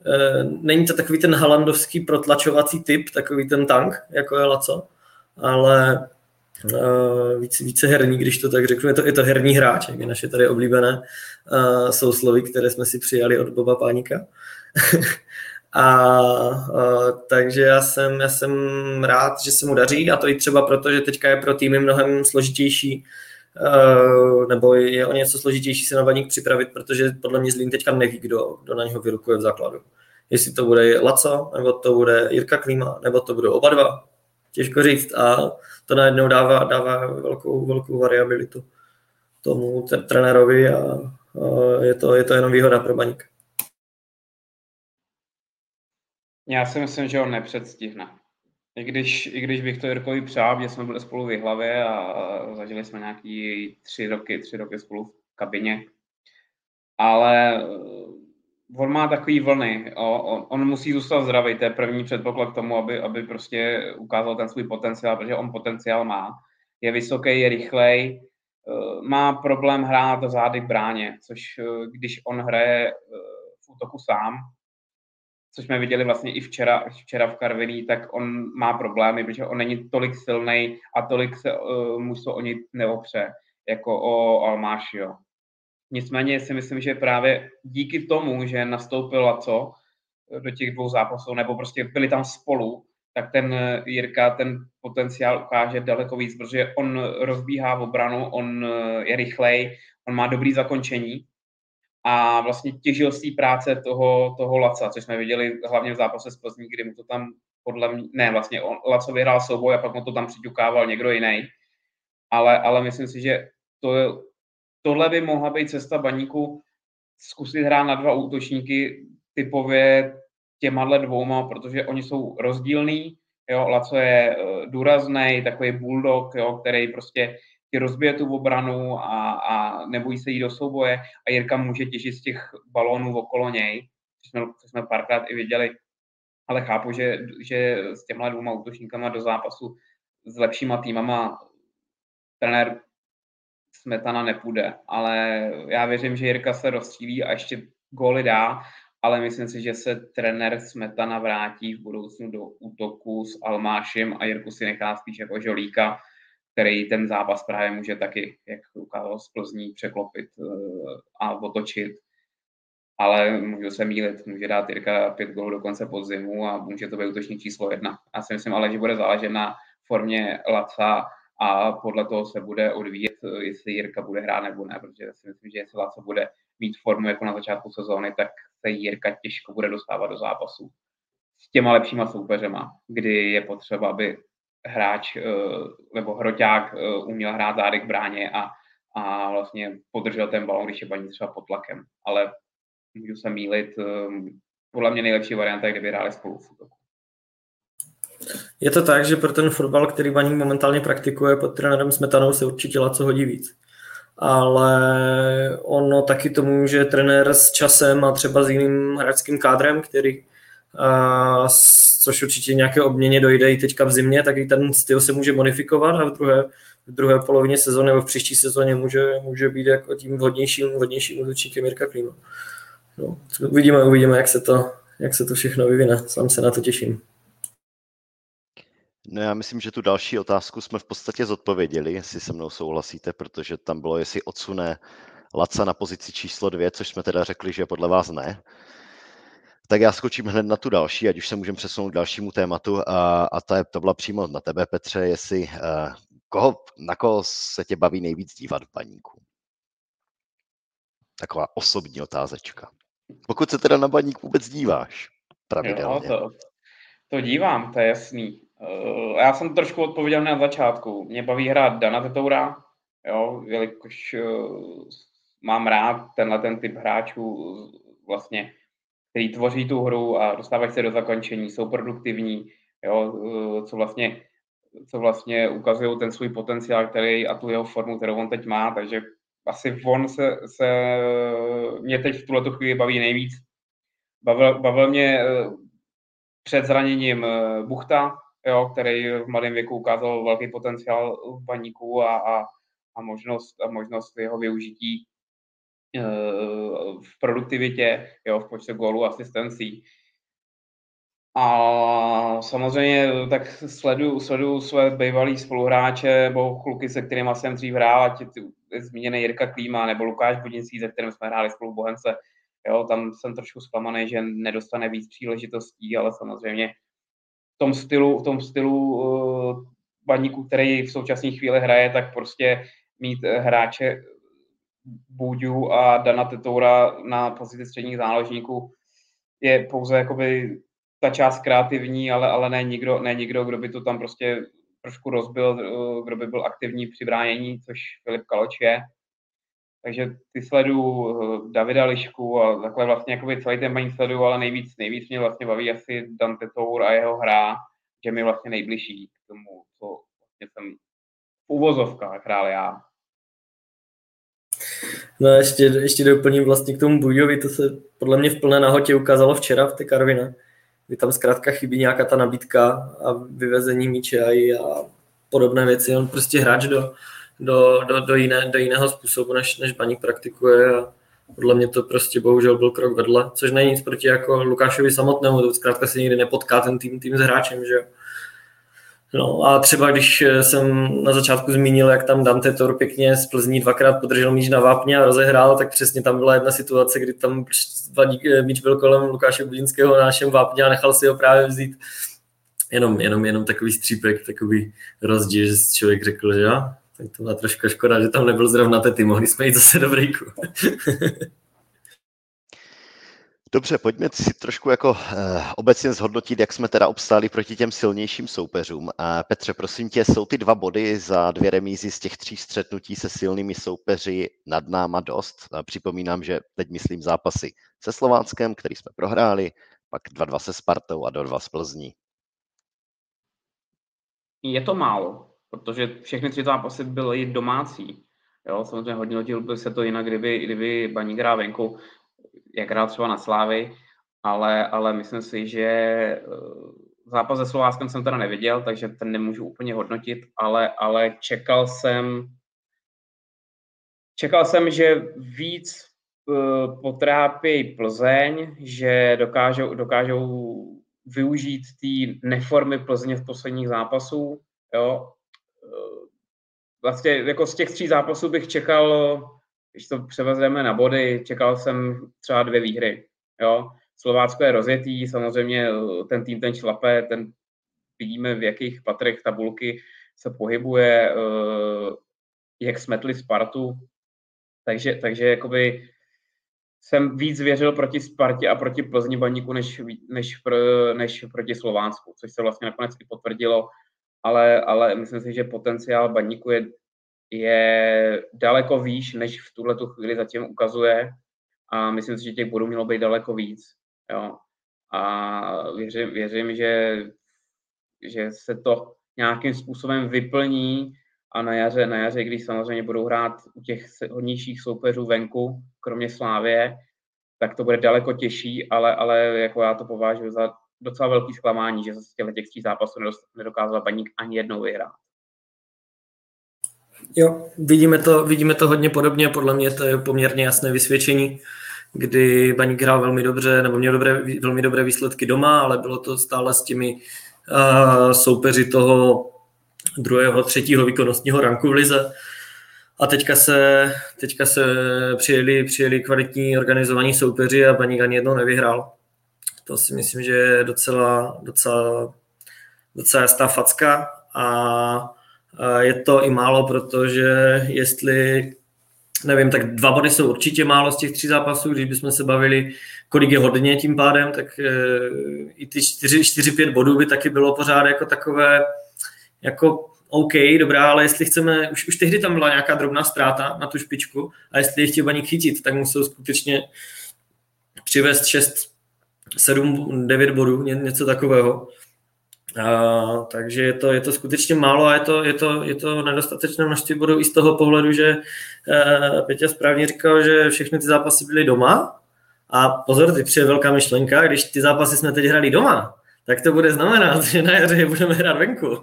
uh, není to takový ten halandovský protlačovací typ, takový ten tank, jako je Laco, ale uh, více, více herní, když to tak řeknu. Je to, je to herní hráč, jak je naše tady oblíbené uh, sousloví, které jsme si přijali od Boba Pánika. a uh, takže já jsem, já jsem rád, že se mu daří a to i třeba proto, že teďka je pro týmy mnohem složitější Uh, nebo je o něco složitější se na baník připravit, protože podle mě Zlín teďka neví, kdo, kdo na něho vyrukuje v základu. Jestli to bude Laco, nebo to bude Jirka Klíma, nebo to budou oba dva těžko říct a to najednou dává, dává velkou, velkou variabilitu tomu trenérovi a, a je, to, je to jenom výhoda pro baník. Já si myslím, že on nepředstihne. I když, I když bych to Jirkovi přál, že jsme byli spolu v hlavě a zažili jsme nějaký tři roky, tři roky spolu v kabině, ale on má takový vlny. On, on musí zůstat zdravý, to je první předpoklad k tomu, aby, aby prostě ukázal ten svůj potenciál, protože on potenciál má. Je vysoký, je rychlej, eh, má problém hrát zády k bráně, což eh, když on hraje eh, v útoku sám, což jsme viděli vlastně i včera, včera v Karviní, tak on má problémy, protože on není tolik silný a tolik se uh, mužstvo o něj neopře, jako o Almášio. Nicméně si myslím, že právě díky tomu, že nastoupil Laco do těch dvou zápasů, nebo prostě byli tam spolu, tak ten Jirka ten potenciál ukáže daleko víc, protože on rozbíhá v obranu, on je rychlej, on má dobrý zakončení a vlastně těžil z té práce toho, toho Laca, což jsme viděli hlavně v zápase s Plzní, kdy mu to tam podle mě, ne, vlastně on, Laco vyhrál souboj a pak mu to tam přiťukával někdo jiný, ale, ale myslím si, že to tohle by mohla být cesta baníku zkusit hrát na dva útočníky typově těma dvouma, protože oni jsou rozdílní. Jo, Laco je uh, důrazný, takový bulldog, jo, který prostě ti rozbije tu obranu a, a nebojí se jít do souboje. A Jirka může těžit z těch balónů okolo něj, což jsme, což jsme párkrát i viděli. Ale chápu, že, že s těma dvouma útočníkama do zápasu s lepšíma týmama trenér Smetana nepůjde, ale já věřím, že Jirka se rozstřílí a ještě góly dá, ale myslím si, že se trenér Smetana vrátí v budoucnu do útoku s Almášem a Jirku si nechá spíš jako žolíka, který ten zápas právě může taky, jak ukázal z Plzní, překlopit eh, a otočit. Ale můžu se mílit, může dát Jirka pět gólů do konce podzimu a může to být útočník číslo jedna. Já si myslím ale, že bude záležet na formě Laca a podle toho se bude odvíjet, jestli Jirka bude hrát nebo ne, protože si myslím, že jestli Laco bude mít formu jako na začátku sezóny, tak se Jirka těžko bude dostávat do zápasu s těma lepšíma soupeřema, kdy je potřeba, aby hráč eh, nebo hroťák eh, uměl hrát zády k bráně a, a vlastně podržel ten balon, když je paní třeba pod tlakem. Ale můžu se mílit, eh, podle mě nejlepší varianta je, kdyby hráli spolu v útoku. Je to tak, že pro ten fotbal, který Baník momentálně praktikuje pod trenérem Smetanou, se určitě Laco hodí víc. Ale ono taky to může trenér s časem a třeba s jiným hráčským kádrem, který což určitě nějaké obměně dojde i teďka v zimě, tak i ten styl se může modifikovat a v druhé, v druhé polovině sezóny nebo v příští sezóně může, může být jako tím vhodnějším, vhodnějším útočníkem Jirka Klíma. No, uvidíme, uvidíme, jak se to, jak se to všechno vyvine. Sám se na to těším. No já myslím, že tu další otázku jsme v podstatě zodpověděli, jestli se mnou souhlasíte, protože tam bylo, jestli odsune Laca na pozici číslo dvě, což jsme teda řekli, že podle vás ne. Tak já skočím hned na tu další, ať už se můžeme přesunout k dalšímu tématu. A, a to, je, to byla přímo na tebe, Petře, jestli uh, koho, na koho se tě baví nejvíc dívat v baníku? Taková osobní otázečka. Pokud se teda na baník vůbec díváš pravidelně. Jo, to, to dívám, to je jasný. Uh, já jsem trošku odpověděl na začátku. Mě baví hrát Dana Tetoura, jo, jelikož uh, mám rád tenhle ten typ hráčů, vlastně, který tvoří tu hru a dostávají se do zakončení, jsou produktivní, jo, uh, co vlastně co vlastně ukazují ten svůj potenciál, který a tu jeho formu, kterou on teď má, takže asi on se, se mě teď v tuhle chvíli baví nejvíc. Bavil, bavil mě před zraněním eh, Buchta, jo, který v mladém věku ukázal velký potenciál v baníku a, a, a, možnost, a možnost jeho využití eh, v produktivitě, jo, v počtu gólů, asistencí. A samozřejmě tak sleduju, sleduju své bývalé spoluhráče nebo kluky, se kterými jsem dřív hrál, ať je zmíněný Jirka Klíma nebo Lukáš Budinský, se kterým jsme hráli spolu v Bohemce, Jo, tam jsem trošku zklamaný, že nedostane víc příležitostí, ale samozřejmě v tom stylu, v tom stylu uh, baníku, který v současné chvíli hraje, tak prostě mít eh, hráče Bůďu a Dana Tetoura na pozici středních záložníků je pouze jakoby ta část kreativní, ale, ale ne, nikdo, ne nikdo, kdo by to tam prostě trošku rozbil, eh, kdo by byl aktivní při bránění, což Filip Kaloč je. Takže ty sledu eh, Davida Lišku a takhle vlastně jakoby celý ten main sledu, ale nejvíc, nejvíc mě vlastně baví asi Dante Tour a jeho hra, že mi vlastně nejbližší k tomu, co vlastně jsem v uvozovkách hrál já. No a ještě, ještě doplním vlastně k tomu Bujovi, to se podle mě v plné nahotě ukázalo včera v té Karvina, kdy tam zkrátka chybí nějaká ta nabídka a vyvezení míče a, a podobné věci. On prostě hráč do, do, do, do, jiné, do jiného způsobu, než, než Baník praktikuje a podle mě to prostě bohužel byl krok vedle, což není nic proti jako Lukášovi samotnému, to zkrátka se nikdy nepotká ten tým, tým s hráčem, že No a třeba když jsem na začátku zmínil, jak tam Dante Tor pěkně z Plzní dvakrát podržel míč na vápně a rozehrál, tak přesně tam byla jedna situace, kdy tam míč byl kolem Lukáše Budinského na našem vápně a nechal si ho právě vzít. Jenom, jenom, jenom takový střípek, takový rozdíl, že člověk řekl, že jo, tak to byla trošku škoda, že tam nebyl zrovna Tety, mohli jsme jít zase do breaku. Dobře, pojďme si trošku jako uh, obecně zhodnotit, jak jsme teda obstáli proti těm silnějším soupeřům. Uh, Petře, prosím tě, jsou ty dva body za dvě remízy z těch tří střetnutí se silnými soupeři nad náma dost? Připomínám, že teď myslím zápasy se Slovánskem, který jsme prohráli, pak 2-2 se Spartou a 2-2 s Plzní. Je to málo protože všechny tři zápasy byly domácí. Jo, samozřejmě hodně hodil by se to jinak, kdyby, kdyby Baník hrál venku, jak hrál třeba na Slávy, ale, ale myslím si, že eh, zápas se Slováckem jsem teda neviděl, takže ten nemůžu úplně hodnotit, ale, ale čekal jsem čekal jsem, že víc uh, potrápí Plzeň, že dokážou, dokážou využít té neformy Plzně v posledních zápasů, jo, vlastně jako z těch tří zápasů bych čekal, když to převezeme na body, čekal jsem třeba dvě výhry. Jo? Slovácko je rozjetý, samozřejmě ten tým ten šlape, ten vidíme v jakých patrech tabulky se pohybuje, eh, jak smetli Spartu, takže, takže jakoby jsem víc věřil proti Spartě a proti Plzni baníku, než, než, pr, než proti Slovánsku, což se vlastně nakonec i potvrdilo ale, ale myslím si, že potenciál baníku je, je daleko výš, než v tuhle chvíli zatím ukazuje a myslím si, že těch bodů mělo být daleko víc. Jo. A věřím, věřím že, že se to nějakým způsobem vyplní a na jaře, na jaře, když samozřejmě budou hrát u těch hodnějších soupeřů venku, kromě Slávě, tak to bude daleko těžší, ale, ale jako já to považuji za docela velký zklamání, že z těchto těch tří zápasů nedokázal Baník ani jednou vyhrát. Jo, vidíme to, vidíme to hodně podobně, podle mě to je poměrně jasné vysvědčení, kdy Baník hrál velmi dobře, nebo měl dobré, velmi dobré výsledky doma, ale bylo to stále s těmi uh, soupeři toho druhého, třetího výkonnostního ranku v lize. A teďka se, teďka se přijeli, přijeli kvalitní organizovaní soupeři a Baník ani jednou nevyhrál. To si myslím, že je docela, docela, docela jasná facka a je to i málo, protože jestli nevím, tak dva body jsou určitě málo z těch tří zápasů, když bychom se bavili, kolik je hodně tím pádem, tak e, i ty čtyři, čtyři, pět bodů by taky bylo pořád jako takové, jako OK, dobrá, ale jestli chceme, už, už tehdy tam byla nějaká drobná ztráta na tu špičku a jestli je chtějí baník chytit, tak musel skutečně přivést 6, 7, 9 bodů, ně, něco takového. A, takže je to, je to skutečně málo a je to, je to, je to nedostatečné množství bodů i z toho pohledu, že e, Peťa správně říkal, že všechny ty zápasy byly doma a pozor, ty přijde velká myšlenka, když ty zápasy jsme teď hrali doma, tak to bude znamenat, že na jaře budeme hrát venku.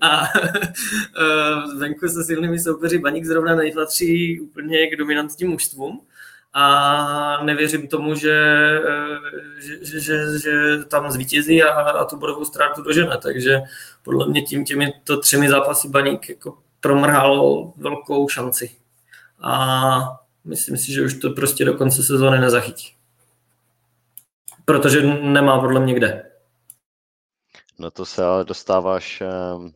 A e, venku se silnými soupeři Baník zrovna nejpatří úplně k dominantním mužstvům a nevěřím tomu, že, e, že, že, že tam zvítězí a, a tu bodovou ztrátu dožene. Takže podle mě tím těmi to třemi zápasy Baník jako promrhal velkou šanci. A myslím si, že už to prostě do konce sezóny nezachytí. Protože nemá podle mě kde. No to se ale dostáváš ehm,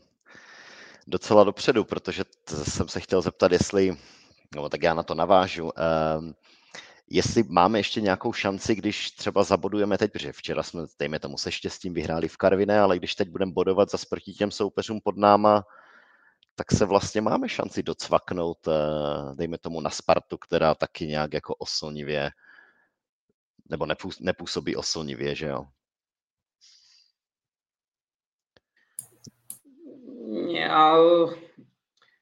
docela dopředu, protože jsem se chtěl zeptat, jestli, no tak já na to navážu, ehm, jestli máme ještě nějakou šanci, když třeba zabodujeme teď, protože včera jsme, dejme tomu, se štěstím vyhráli v Karviné, ale když teď budeme bodovat za proti těm soupeřům pod náma, tak se vlastně máme šanci docvaknout, eh, dejme tomu, na Spartu, která taky nějak jako oslnivě, nebo nepůsobí oslnivě, že jo? Já,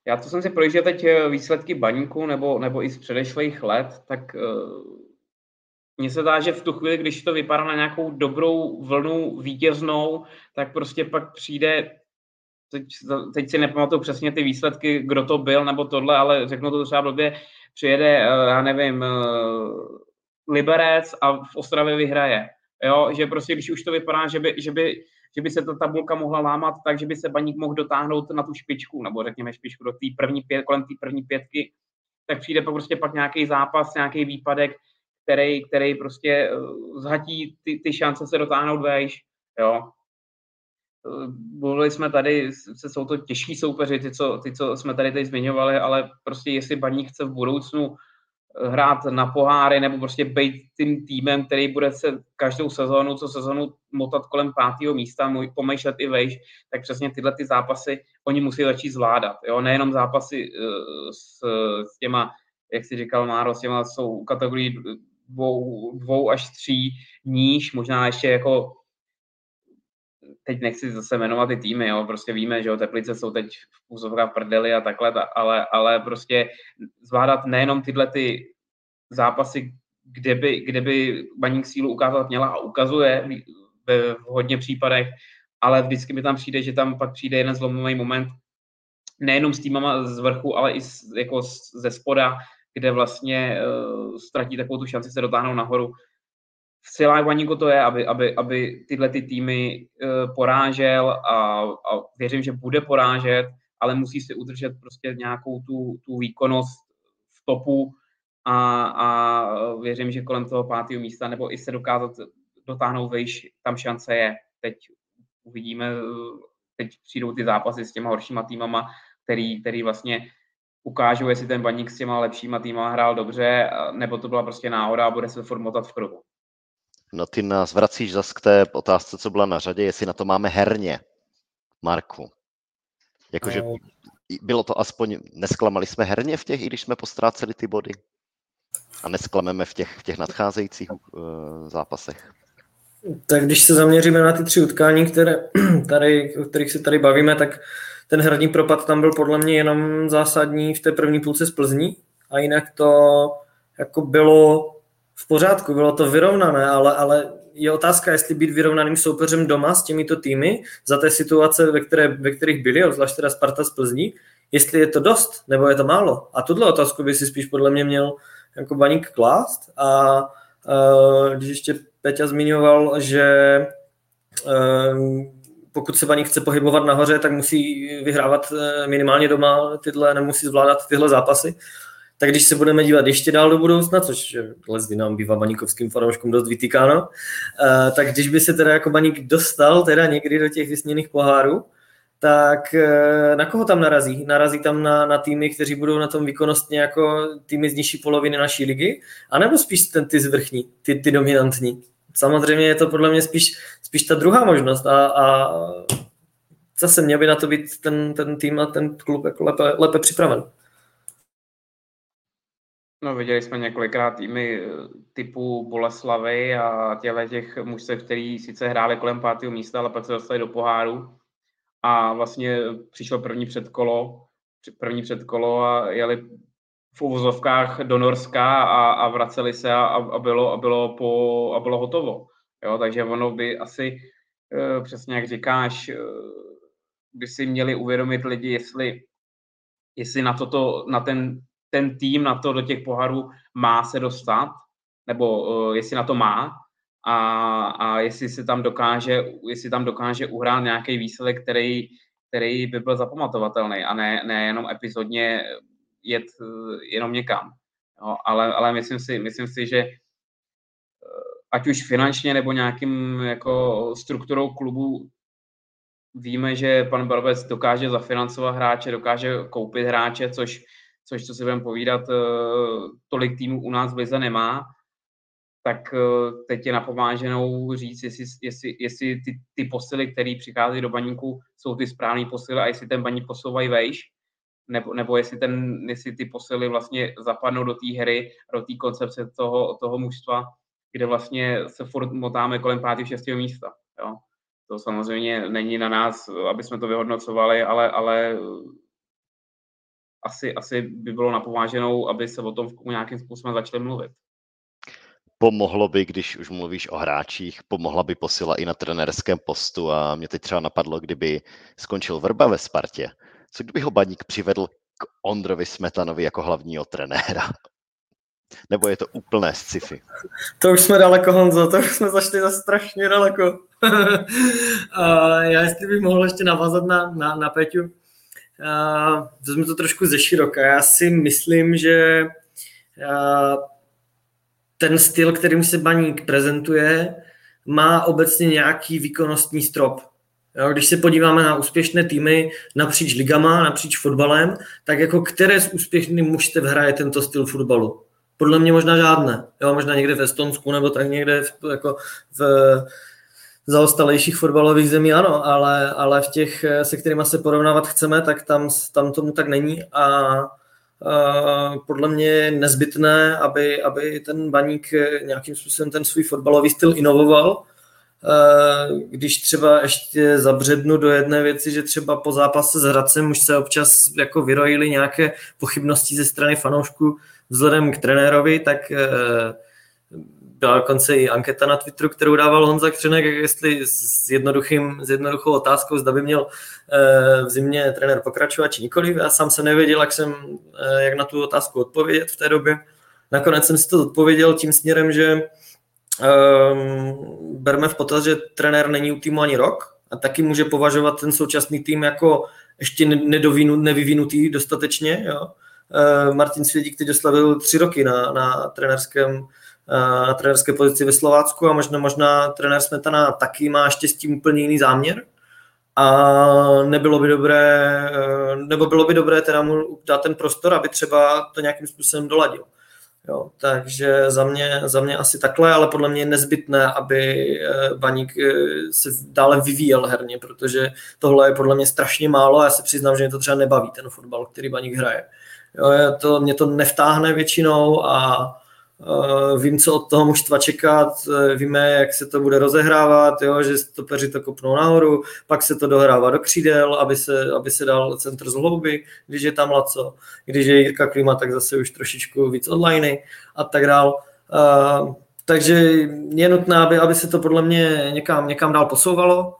já to jsem si projížděl teď eh, výsledky baníku nebo, nebo i z předešlých let, tak uh, mně se dá, že v tu chvíli, když to vypadá na nějakou dobrou vlnu vítěznou, tak prostě pak přijde, teď, teď si nepamatuju přesně ty výsledky, kdo to byl nebo tohle, ale řeknu to třeba blbě, přijede, uh, já nevím, Liberec a v Ostravě vyhraje. Jo, že prostě, když už to vypadá, že by, že by že by se ta tabulka mohla lámat tak, že by se baník mohl dotáhnout na tu špičku, nebo řekněme špičku do té první pět, kolem té první pětky, tak přijde prostě pak nějaký zápas, nějaký výpadek, který, který prostě eh, zhatí ty, ty šance se dotáhnout vejš, jo. Eh, mluvili jsme tady, se jsou to těžší soupeři, ty co, ty, co jsme tady teď zmiňovali, ale prostě jestli baník chce v budoucnu hrát na poháry nebo prostě být tím týmem, který bude se každou sezónu, co sezónu motat kolem pátého místa, pomýšlet i vejš, tak přesně tyhle ty zápasy oni musí začít zvládat. Jo? Nejenom zápasy uh, s, s těma, jak si říkal Máro, s těma jsou kategorii dvou, dvou až tří níž, možná ještě jako teď nechci zase jmenovat ty týmy, jo, prostě víme, že jo, Teplice jsou teď v úzovkách prdeli a takhle, ale, ale prostě zvládat nejenom tyhle ty zápasy, kde by, kde by baník sílu ukázat měla a ukazuje v, hodně případech, ale vždycky mi tam přijde, že tam pak přijde jeden zlomový moment, nejenom s týmama z vrchu, ale i z, jako ze spoda, kde vlastně uh, ztratí takovou tu šanci se dotáhnout nahoru v silách Baníku to je, aby, aby, aby tyhle ty týmy uh, porážel a, a věřím, že bude porážet, ale musí si udržet prostě nějakou tu, tu výkonnost v topu a, a věřím, že kolem toho pátého místa nebo i se dokázat dotáhnout vejš, tam šance je. Teď uvidíme, teď přijdou ty zápasy s těma horšíma týmama, který, který vlastně ukážou, jestli ten baník s těma lepšíma týmama hrál dobře, nebo to byla prostě náhoda a bude se formotat v kruhu. No ty nás vracíš zase k té otázce, co byla na řadě, jestli na to máme herně, Marku. Jakože no. bylo to aspoň, nesklamali jsme herně v těch, i když jsme postráceli ty body? A nesklameme v těch, v těch nadcházejících uh, zápasech? Tak když se zaměříme na ty tři utkání, které tady, o kterých se tady bavíme, tak ten herní propad tam byl podle mě jenom zásadní v té první půlce z Plzní a jinak to jako bylo v pořádku, bylo to vyrovnané, ale, ale je otázka, jestli být vyrovnaným soupeřem doma s těmito týmy za té situace, ve, které, ve kterých byli, zvlášť teda Sparta z Plzní, jestli je to dost, nebo je to málo. A tuhle otázku by si spíš podle mě měl jako baník klást. A, a když ještě Peťa zmiňoval, že pokud se Baník chce pohybovat nahoře, tak musí vyhrávat minimálně doma tyhle, nemusí zvládat tyhle zápasy. Tak když se budeme dívat ještě dál do budoucna, což lesby nám bývá baníkovským fanouškům dost vytýkáno, tak když by se teda jako baník dostal teda někdy do těch vysněných pohárů, tak eh, na koho tam narazí? Narazí tam na, na týmy, kteří budou na tom výkonnostně jako týmy z nižší poloviny naší ligy? A nebo spíš ten, ty zvrchní, ty, ty dominantní? Samozřejmě je to podle mě spíš, spíš ta druhá možnost a, a zase měl by na to být ten, ten tým a ten klub jako lépe, lépe připraven. No, viděli jsme několikrát týmy eh, typu Boleslavy a těle těch mužstev, který sice hráli kolem pátého místa, ale pak se dostali do poháru a vlastně přišlo první předkolo, první předkolo a jeli v uvozovkách do Norska a, a vraceli se a, a, bylo, a, bylo po, a bylo hotovo. Jo, takže ono by asi, e, přesně jak říkáš, e, by si měli uvědomit lidi, jestli, jestli na, toto, na ten, ten tým, na to do těch poharů má se dostat, nebo e, jestli na to má, a, a jestli se tam dokáže, jestli tam dokáže uhrát nějaký výsledek, který, který by byl zapamatovatelný a ne, ne jenom epizodně jet jenom někam. Jo, ale, ale myslím si, myslím si, že eh, ať už finančně nebo nějakým jako strukturou klubu víme, že pan Barbec dokáže zafinancovat hráče, dokáže koupit hráče, což, což co si budeme povídat, eh, tolik týmů u nás v Lize nemá tak eh, teď je napomáženou říct, jestli, jestli, jestli ty, ty posily, které přichází do baníku, jsou ty správné posily a jestli ten baník posouvají vejš, nebo, nebo jestli, ten, jestli ty posily vlastně zapadnou do té hry, do té koncepce toho, toho mužstva, kde vlastně se furt motáme kolem 5. 6. místa. Jo. To samozřejmě není na nás, aby jsme to vyhodnocovali, ale, ale asi, asi by bylo napomáženou, aby se o tom nějakým způsobem začali mluvit pomohlo by, když už mluvíš o hráčích, pomohla by posila i na trenérském postu a mě teď třeba napadlo, kdyby skončil Vrba ve Spartě. Co kdyby ho Baník přivedl k Ondrovi Smetanovi jako hlavního trenéra? Nebo je to úplné sci-fi? To už jsme daleko, Honzo, to už jsme zašli za strašně daleko. a já jestli bych mohl ještě navázat na, na, na Peťu, vezmu to trošku ze široka. Já si myslím, že ten styl, kterým se baník prezentuje, má obecně nějaký výkonnostní strop. Když se podíváme na úspěšné týmy napříč ligama, napříč fotbalem, tak jako které z úspěšných mužstev hraje tento styl fotbalu? Podle mě možná žádné. Jo, možná někde v Estonsku nebo tak někde v, jako v zaostalejších fotbalových zemí ano, ale, ale v těch, se kterými se porovnávat chceme, tak tam, tam tomu tak není a podle mě je nezbytné, aby, aby ten baník nějakým způsobem ten svůj fotbalový styl inovoval. Když třeba ještě zabřednu do jedné věci, že třeba po zápase s Hradcem už se občas jako vyrojily nějaké pochybnosti ze strany fanoušků vzhledem k trenérovi, tak byla dokonce i anketa na Twitteru, kterou dával Honza Křenek, jestli s, jednoduchým, s jednoduchou otázkou, zda by měl eh, v zimě trenér pokračovat či nikoliv. Já sám se nevěděl, jak, jsem, eh, jak na tu otázku odpovědět v té době. Nakonec jsem si to odpověděl tím směrem, že um, berme v potaz, že trenér není u týmu ani rok a taky může považovat ten současný tým jako ještě nevyvinutý dostatečně. Jo. Uh, Martin Svědík teď oslavil tři roky na, na trenérském na trenerské pozici ve Slovácku a možná, možná trenér Smetana taky má štěstí úplně jiný záměr. A nebylo by dobré, eh, nebo bylo by dobré teda mu dát ten prostor, aby třeba to nějakým způsobem doladil. Jo, takže za mě, za mě asi takhle, ale podle mě je nezbytné, aby eh, Baník eh, se dále vyvíjel herně, protože tohle je podle mě strašně málo a já se přiznám, že mě to třeba nebaví, ten fotbal, který Baník hraje. Jo, to, mě to nevtáhne většinou a vím, co od toho mužstva čekat, uh, víme, jak se to bude rozehrávat, jo, že stopeři to kopnou nahoru, pak se to dohrává do křídel, aby se, aby se dal centr z hlouby, když je tam Laco, když je Jirka Klima, tak zase už trošičku víc online a tak dál. Uh, takže je nutné, aby, aby se to podle mě někam, někam dál posouvalo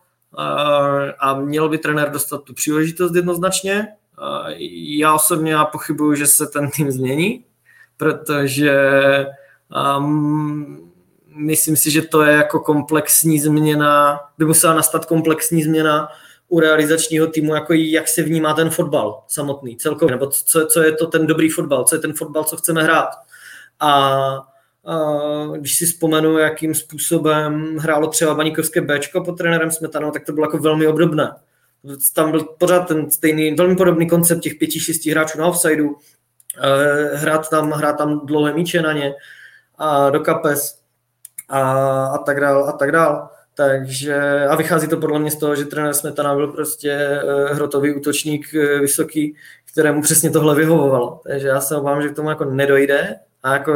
a měl by trenér dostat tu příležitost jednoznačně. Já osobně já pochybuju, že se ten tým změní, protože um, myslím si, že to je jako komplexní změna, by musela nastat komplexní změna u realizačního týmu, jako jak se vnímá ten fotbal samotný, celkově, nebo co, co je to ten dobrý fotbal, co je ten fotbal, co chceme hrát. A, a když si vzpomenu, jakým způsobem hrálo třeba Baníkovské Bčko pod trenérem Smetanou, tak to bylo jako velmi obdobné. Tam byl pořád ten stejný, velmi podobný koncept těch pěti, šesti hráčů na offsideu, hrát tam, hrát tam dlouhé míče na ně, a do kapes a, a tak dál a tak dál. Takže a vychází to podle mě z toho, že trenér Smetana byl prostě eh, hrotový útočník eh, vysoký, kterému přesně tohle vyhovovalo. Takže já se obávám, že k tomu jako nedojde a jako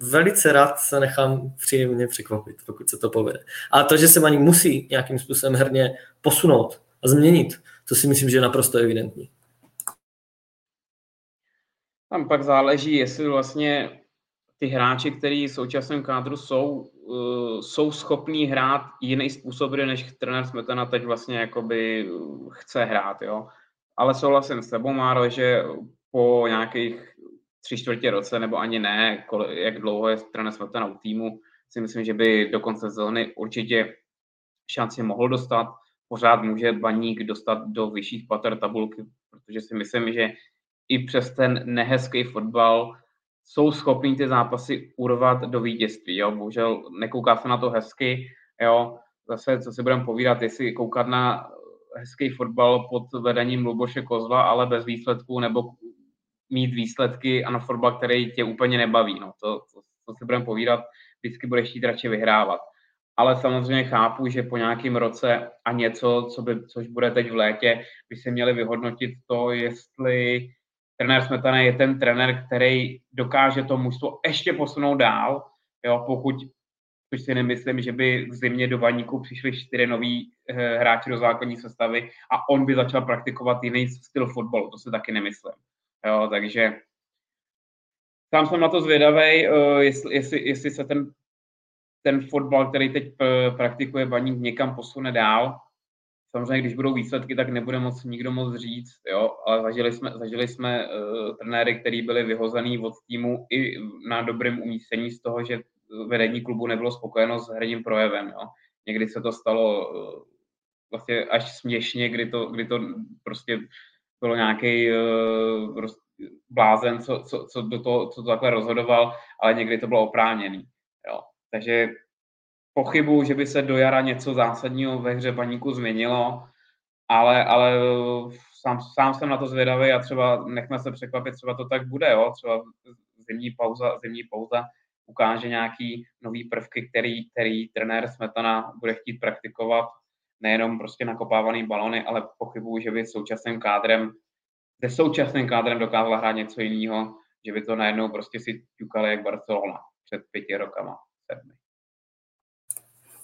velice rád se nechám příjemně překvapit, pokud se to povede. A to, že se ani musí nějakým způsobem herně posunout a změnit, to si myslím, že je naprosto evidentní. Tam pak záleží, jestli vlastně ty hráči, kteří v současném kádru jsou, uh, jsou schopní hrát jiný způsob, než trenér Smetana teď vlastně jakoby chce hrát, jo. Ale souhlasím s tebou, Máro, že po nějakých tři čtvrtě roce, nebo ani ne, jak dlouho je trenér Smetana u týmu, si myslím, že by do konce sezóny určitě šanci mohl dostat. Pořád může baník dostat do vyšších pater tabulky, protože si myslím, že i přes ten nehezký fotbal jsou schopní ty zápasy urvat do vítězství. Jo? Bohužel nekouká se na to hezky. Jo? Zase, co si budeme povídat, jestli koukat na hezký fotbal pod vedením Luboše Kozla, ale bez výsledků, nebo mít výsledky a na fotbal, který tě úplně nebaví. No, to, to, to si budeme povídat, vždycky budeš chtít radši vyhrávat. Ale samozřejmě chápu, že po nějakém roce a něco, co by, což bude teď v létě, by se měli vyhodnotit to, jestli trenér Smetana je ten trenér, který dokáže to mužstvo ještě posunout dál, jo, pokud což si nemyslím, že by v zimě do Vaníku přišli čtyři noví e, hráči do základní sestavy a on by začal praktikovat jiný styl fotbalu, to si taky nemyslím. Jo, takže sám jsem na to zvědavý, uh, jestli, jestli, jestli se ten, ten fotbal, který teď eh, praktikuje Baník, někam posune dál. Samozřejmě, když budou výsledky, tak nebude moc nikdo moc říct, jo, ale zažili jsme, zažili jsme uh, trenéry, který byli vyhozený od týmu i na dobrém umístění z toho, že vedení klubu nebylo spokojeno s herním projevem. Jo. Někdy se to stalo uh, vlastně až směšně, kdy to, kdy to prostě bylo nějaký uh, blázen, co, co, co, do toho, co to takhle rozhodoval, ale někdy to bylo oprávněný. Jo. Takže pochybu, že by se do jara něco zásadního ve hře paníku změnilo, ale, ale sám, sám jsem na to zvědavý a třeba nechme se překvapit, třeba to tak bude, jo? třeba zimní pauza, zimní pauza ukáže nějaký nový prvky, který, který trenér Smetana bude chtít praktikovat, nejenom prostě nakopávaný balony, ale pochybuju, že by současným kádrem, se současným kádrem dokázala hrát něco jiného, že by to najednou prostě si ťukali jak Barcelona před pěti rokama, sedmi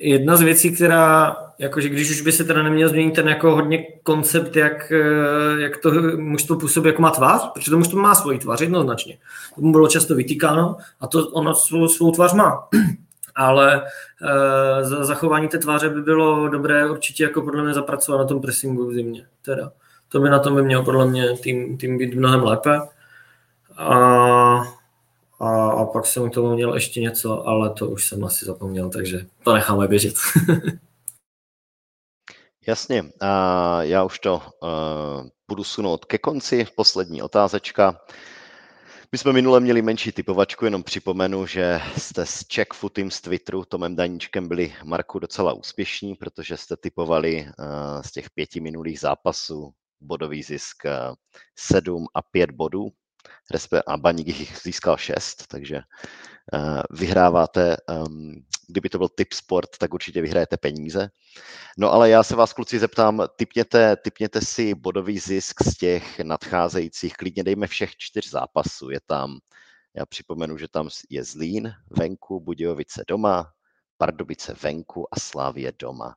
jedna z věcí, která, jakože když už by se teda neměl změnit ten jako hodně koncept, jak, eh, jak to mužstvo působí, jak má tvář, protože to mužstvo má svoji tvář jednoznačně. To mu bylo často vytýkáno a to ono svou, svou tvář má. Ale e, za zachování té tváře by bylo dobré určitě jako podle mě zapracovat na tom pressingu v zimě. Teda. To by na tom by měl podle mě tým, tým být mnohem lépe. A a, a pak jsem k tomu měl ještě něco, ale to už jsem asi zapomněl, takže to necháme běžet. Jasně, a já už to uh, budu sunout ke konci. Poslední otázečka. My jsme minule měli menší typovačku, jenom připomenu, že jste s Checkfootem z Twitteru, Tomem Daníčkem byli Marku docela úspěšní, protože jste typovali uh, z těch pěti minulých zápasů bodový zisk uh, 7 a 5 bodů a Baník jich získal 6, takže uh, vyhráváte, um, kdyby to byl typ sport, tak určitě vyhrajete peníze. No ale já se vás kluci zeptám, typněte, typněte si bodový zisk z těch nadcházejících, klidně dejme všech čtyř zápasů, je tam, já připomenu, že tam je Zlín venku, Budějovice doma, Pardubice venku a Slávě doma.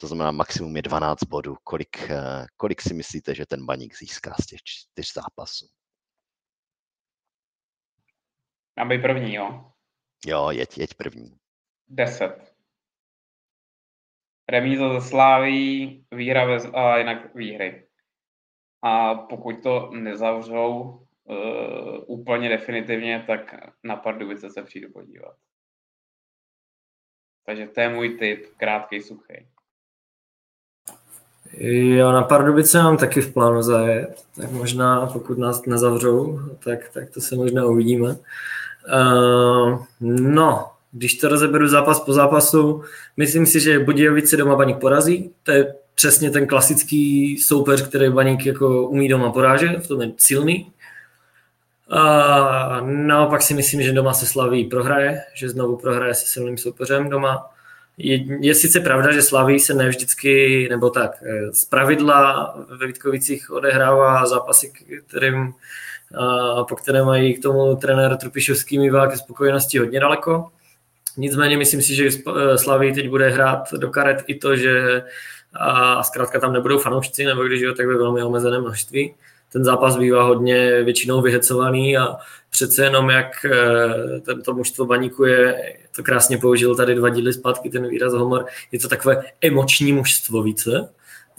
To znamená, maximum je 12 bodů. Kolik, eh, kolik si myslíte, že ten baník získá z těch čtyř zápasů? Mám být první, jo? Jo, jeď, jeď první. Deset. Remíza ze Sláví, výhra ve, a jinak výhry. A pokud to nezavřou uh, úplně definitivně, tak na Pardubice se přijdu podívat. Takže to je můj tip, krátký, suchý. Jo, na Pardubice mám taky v plánu zajet, tak možná pokud nás nezavřou, tak, tak to se možná uvidíme. Uh, no, když to rozeberu zápas po zápasu, myslím si, že Budějovice doma Baník porazí. To je přesně ten klasický soupeř, který Baník jako umí doma porážet, v tom je silný. A naopak si myslím, že doma se Slaví prohraje, že znovu prohraje se silným soupeřem doma. Je, je sice pravda, že Slaví se ne vždycky, nebo tak, eh, z pravidla ve Vítkovicích odehrává zápasy, kterým, po které mají k tomu trenér Trupišovský mývá ke spokojenosti hodně daleko. Nicméně myslím si, že eh, Slaví teď bude hrát do karet i to, že a zkrátka tam nebudou fanoušci, nebo když jo, tak ve velmi omezeném množství ten zápas bývá hodně většinou vyhecovaný a přece jenom jak eh, tento mužstvo baníku je, to krásně použil tady dva díly zpátky ten výraz homor, je to takové emoční mužstvo více,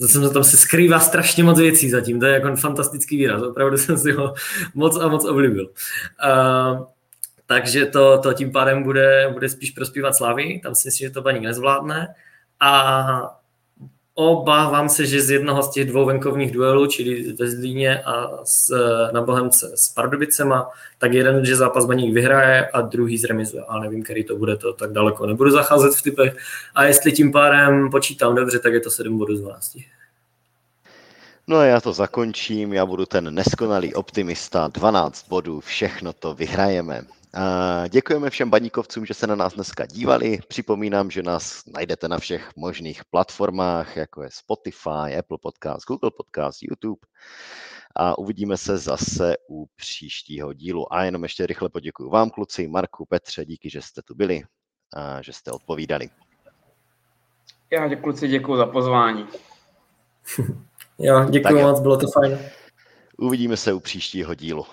Zase tam se skrývá strašně moc věcí zatím, to je jako fantastický výraz, opravdu jsem si ho moc a moc oblíbil. Uh, takže to, to tím pádem bude, bude spíš prospívat Slavy, tam si myslím, že to baník nezvládne. A Obávám se, že z jednoho z těch dvou venkovních duelů, čili ve Zlíně a s, na Bohemce s Pardubicema, tak jeden, že zápas Baník vyhraje a druhý zremizuje. Ale nevím, který to bude, to tak daleko nebudu zacházet v typech. A jestli tím pádem počítám dobře, tak je to 7 bodů z 12. No a já to zakončím, já budu ten neskonalý optimista, 12 bodů, všechno to vyhrajeme. Děkujeme všem baníkovcům, že se na nás dneska dívali. Připomínám, že nás najdete na všech možných platformách, jako je Spotify, Apple Podcast, Google Podcast, YouTube. A uvidíme se zase u příštího dílu. A jenom ještě rychle poděkuji vám, kluci, Marku, Petře, díky, že jste tu byli a že jste odpovídali. Já děkuji, kluci, děkuji za pozvání. jo, děkuji moc, bylo to fajn. Uvidíme se u příštího dílu.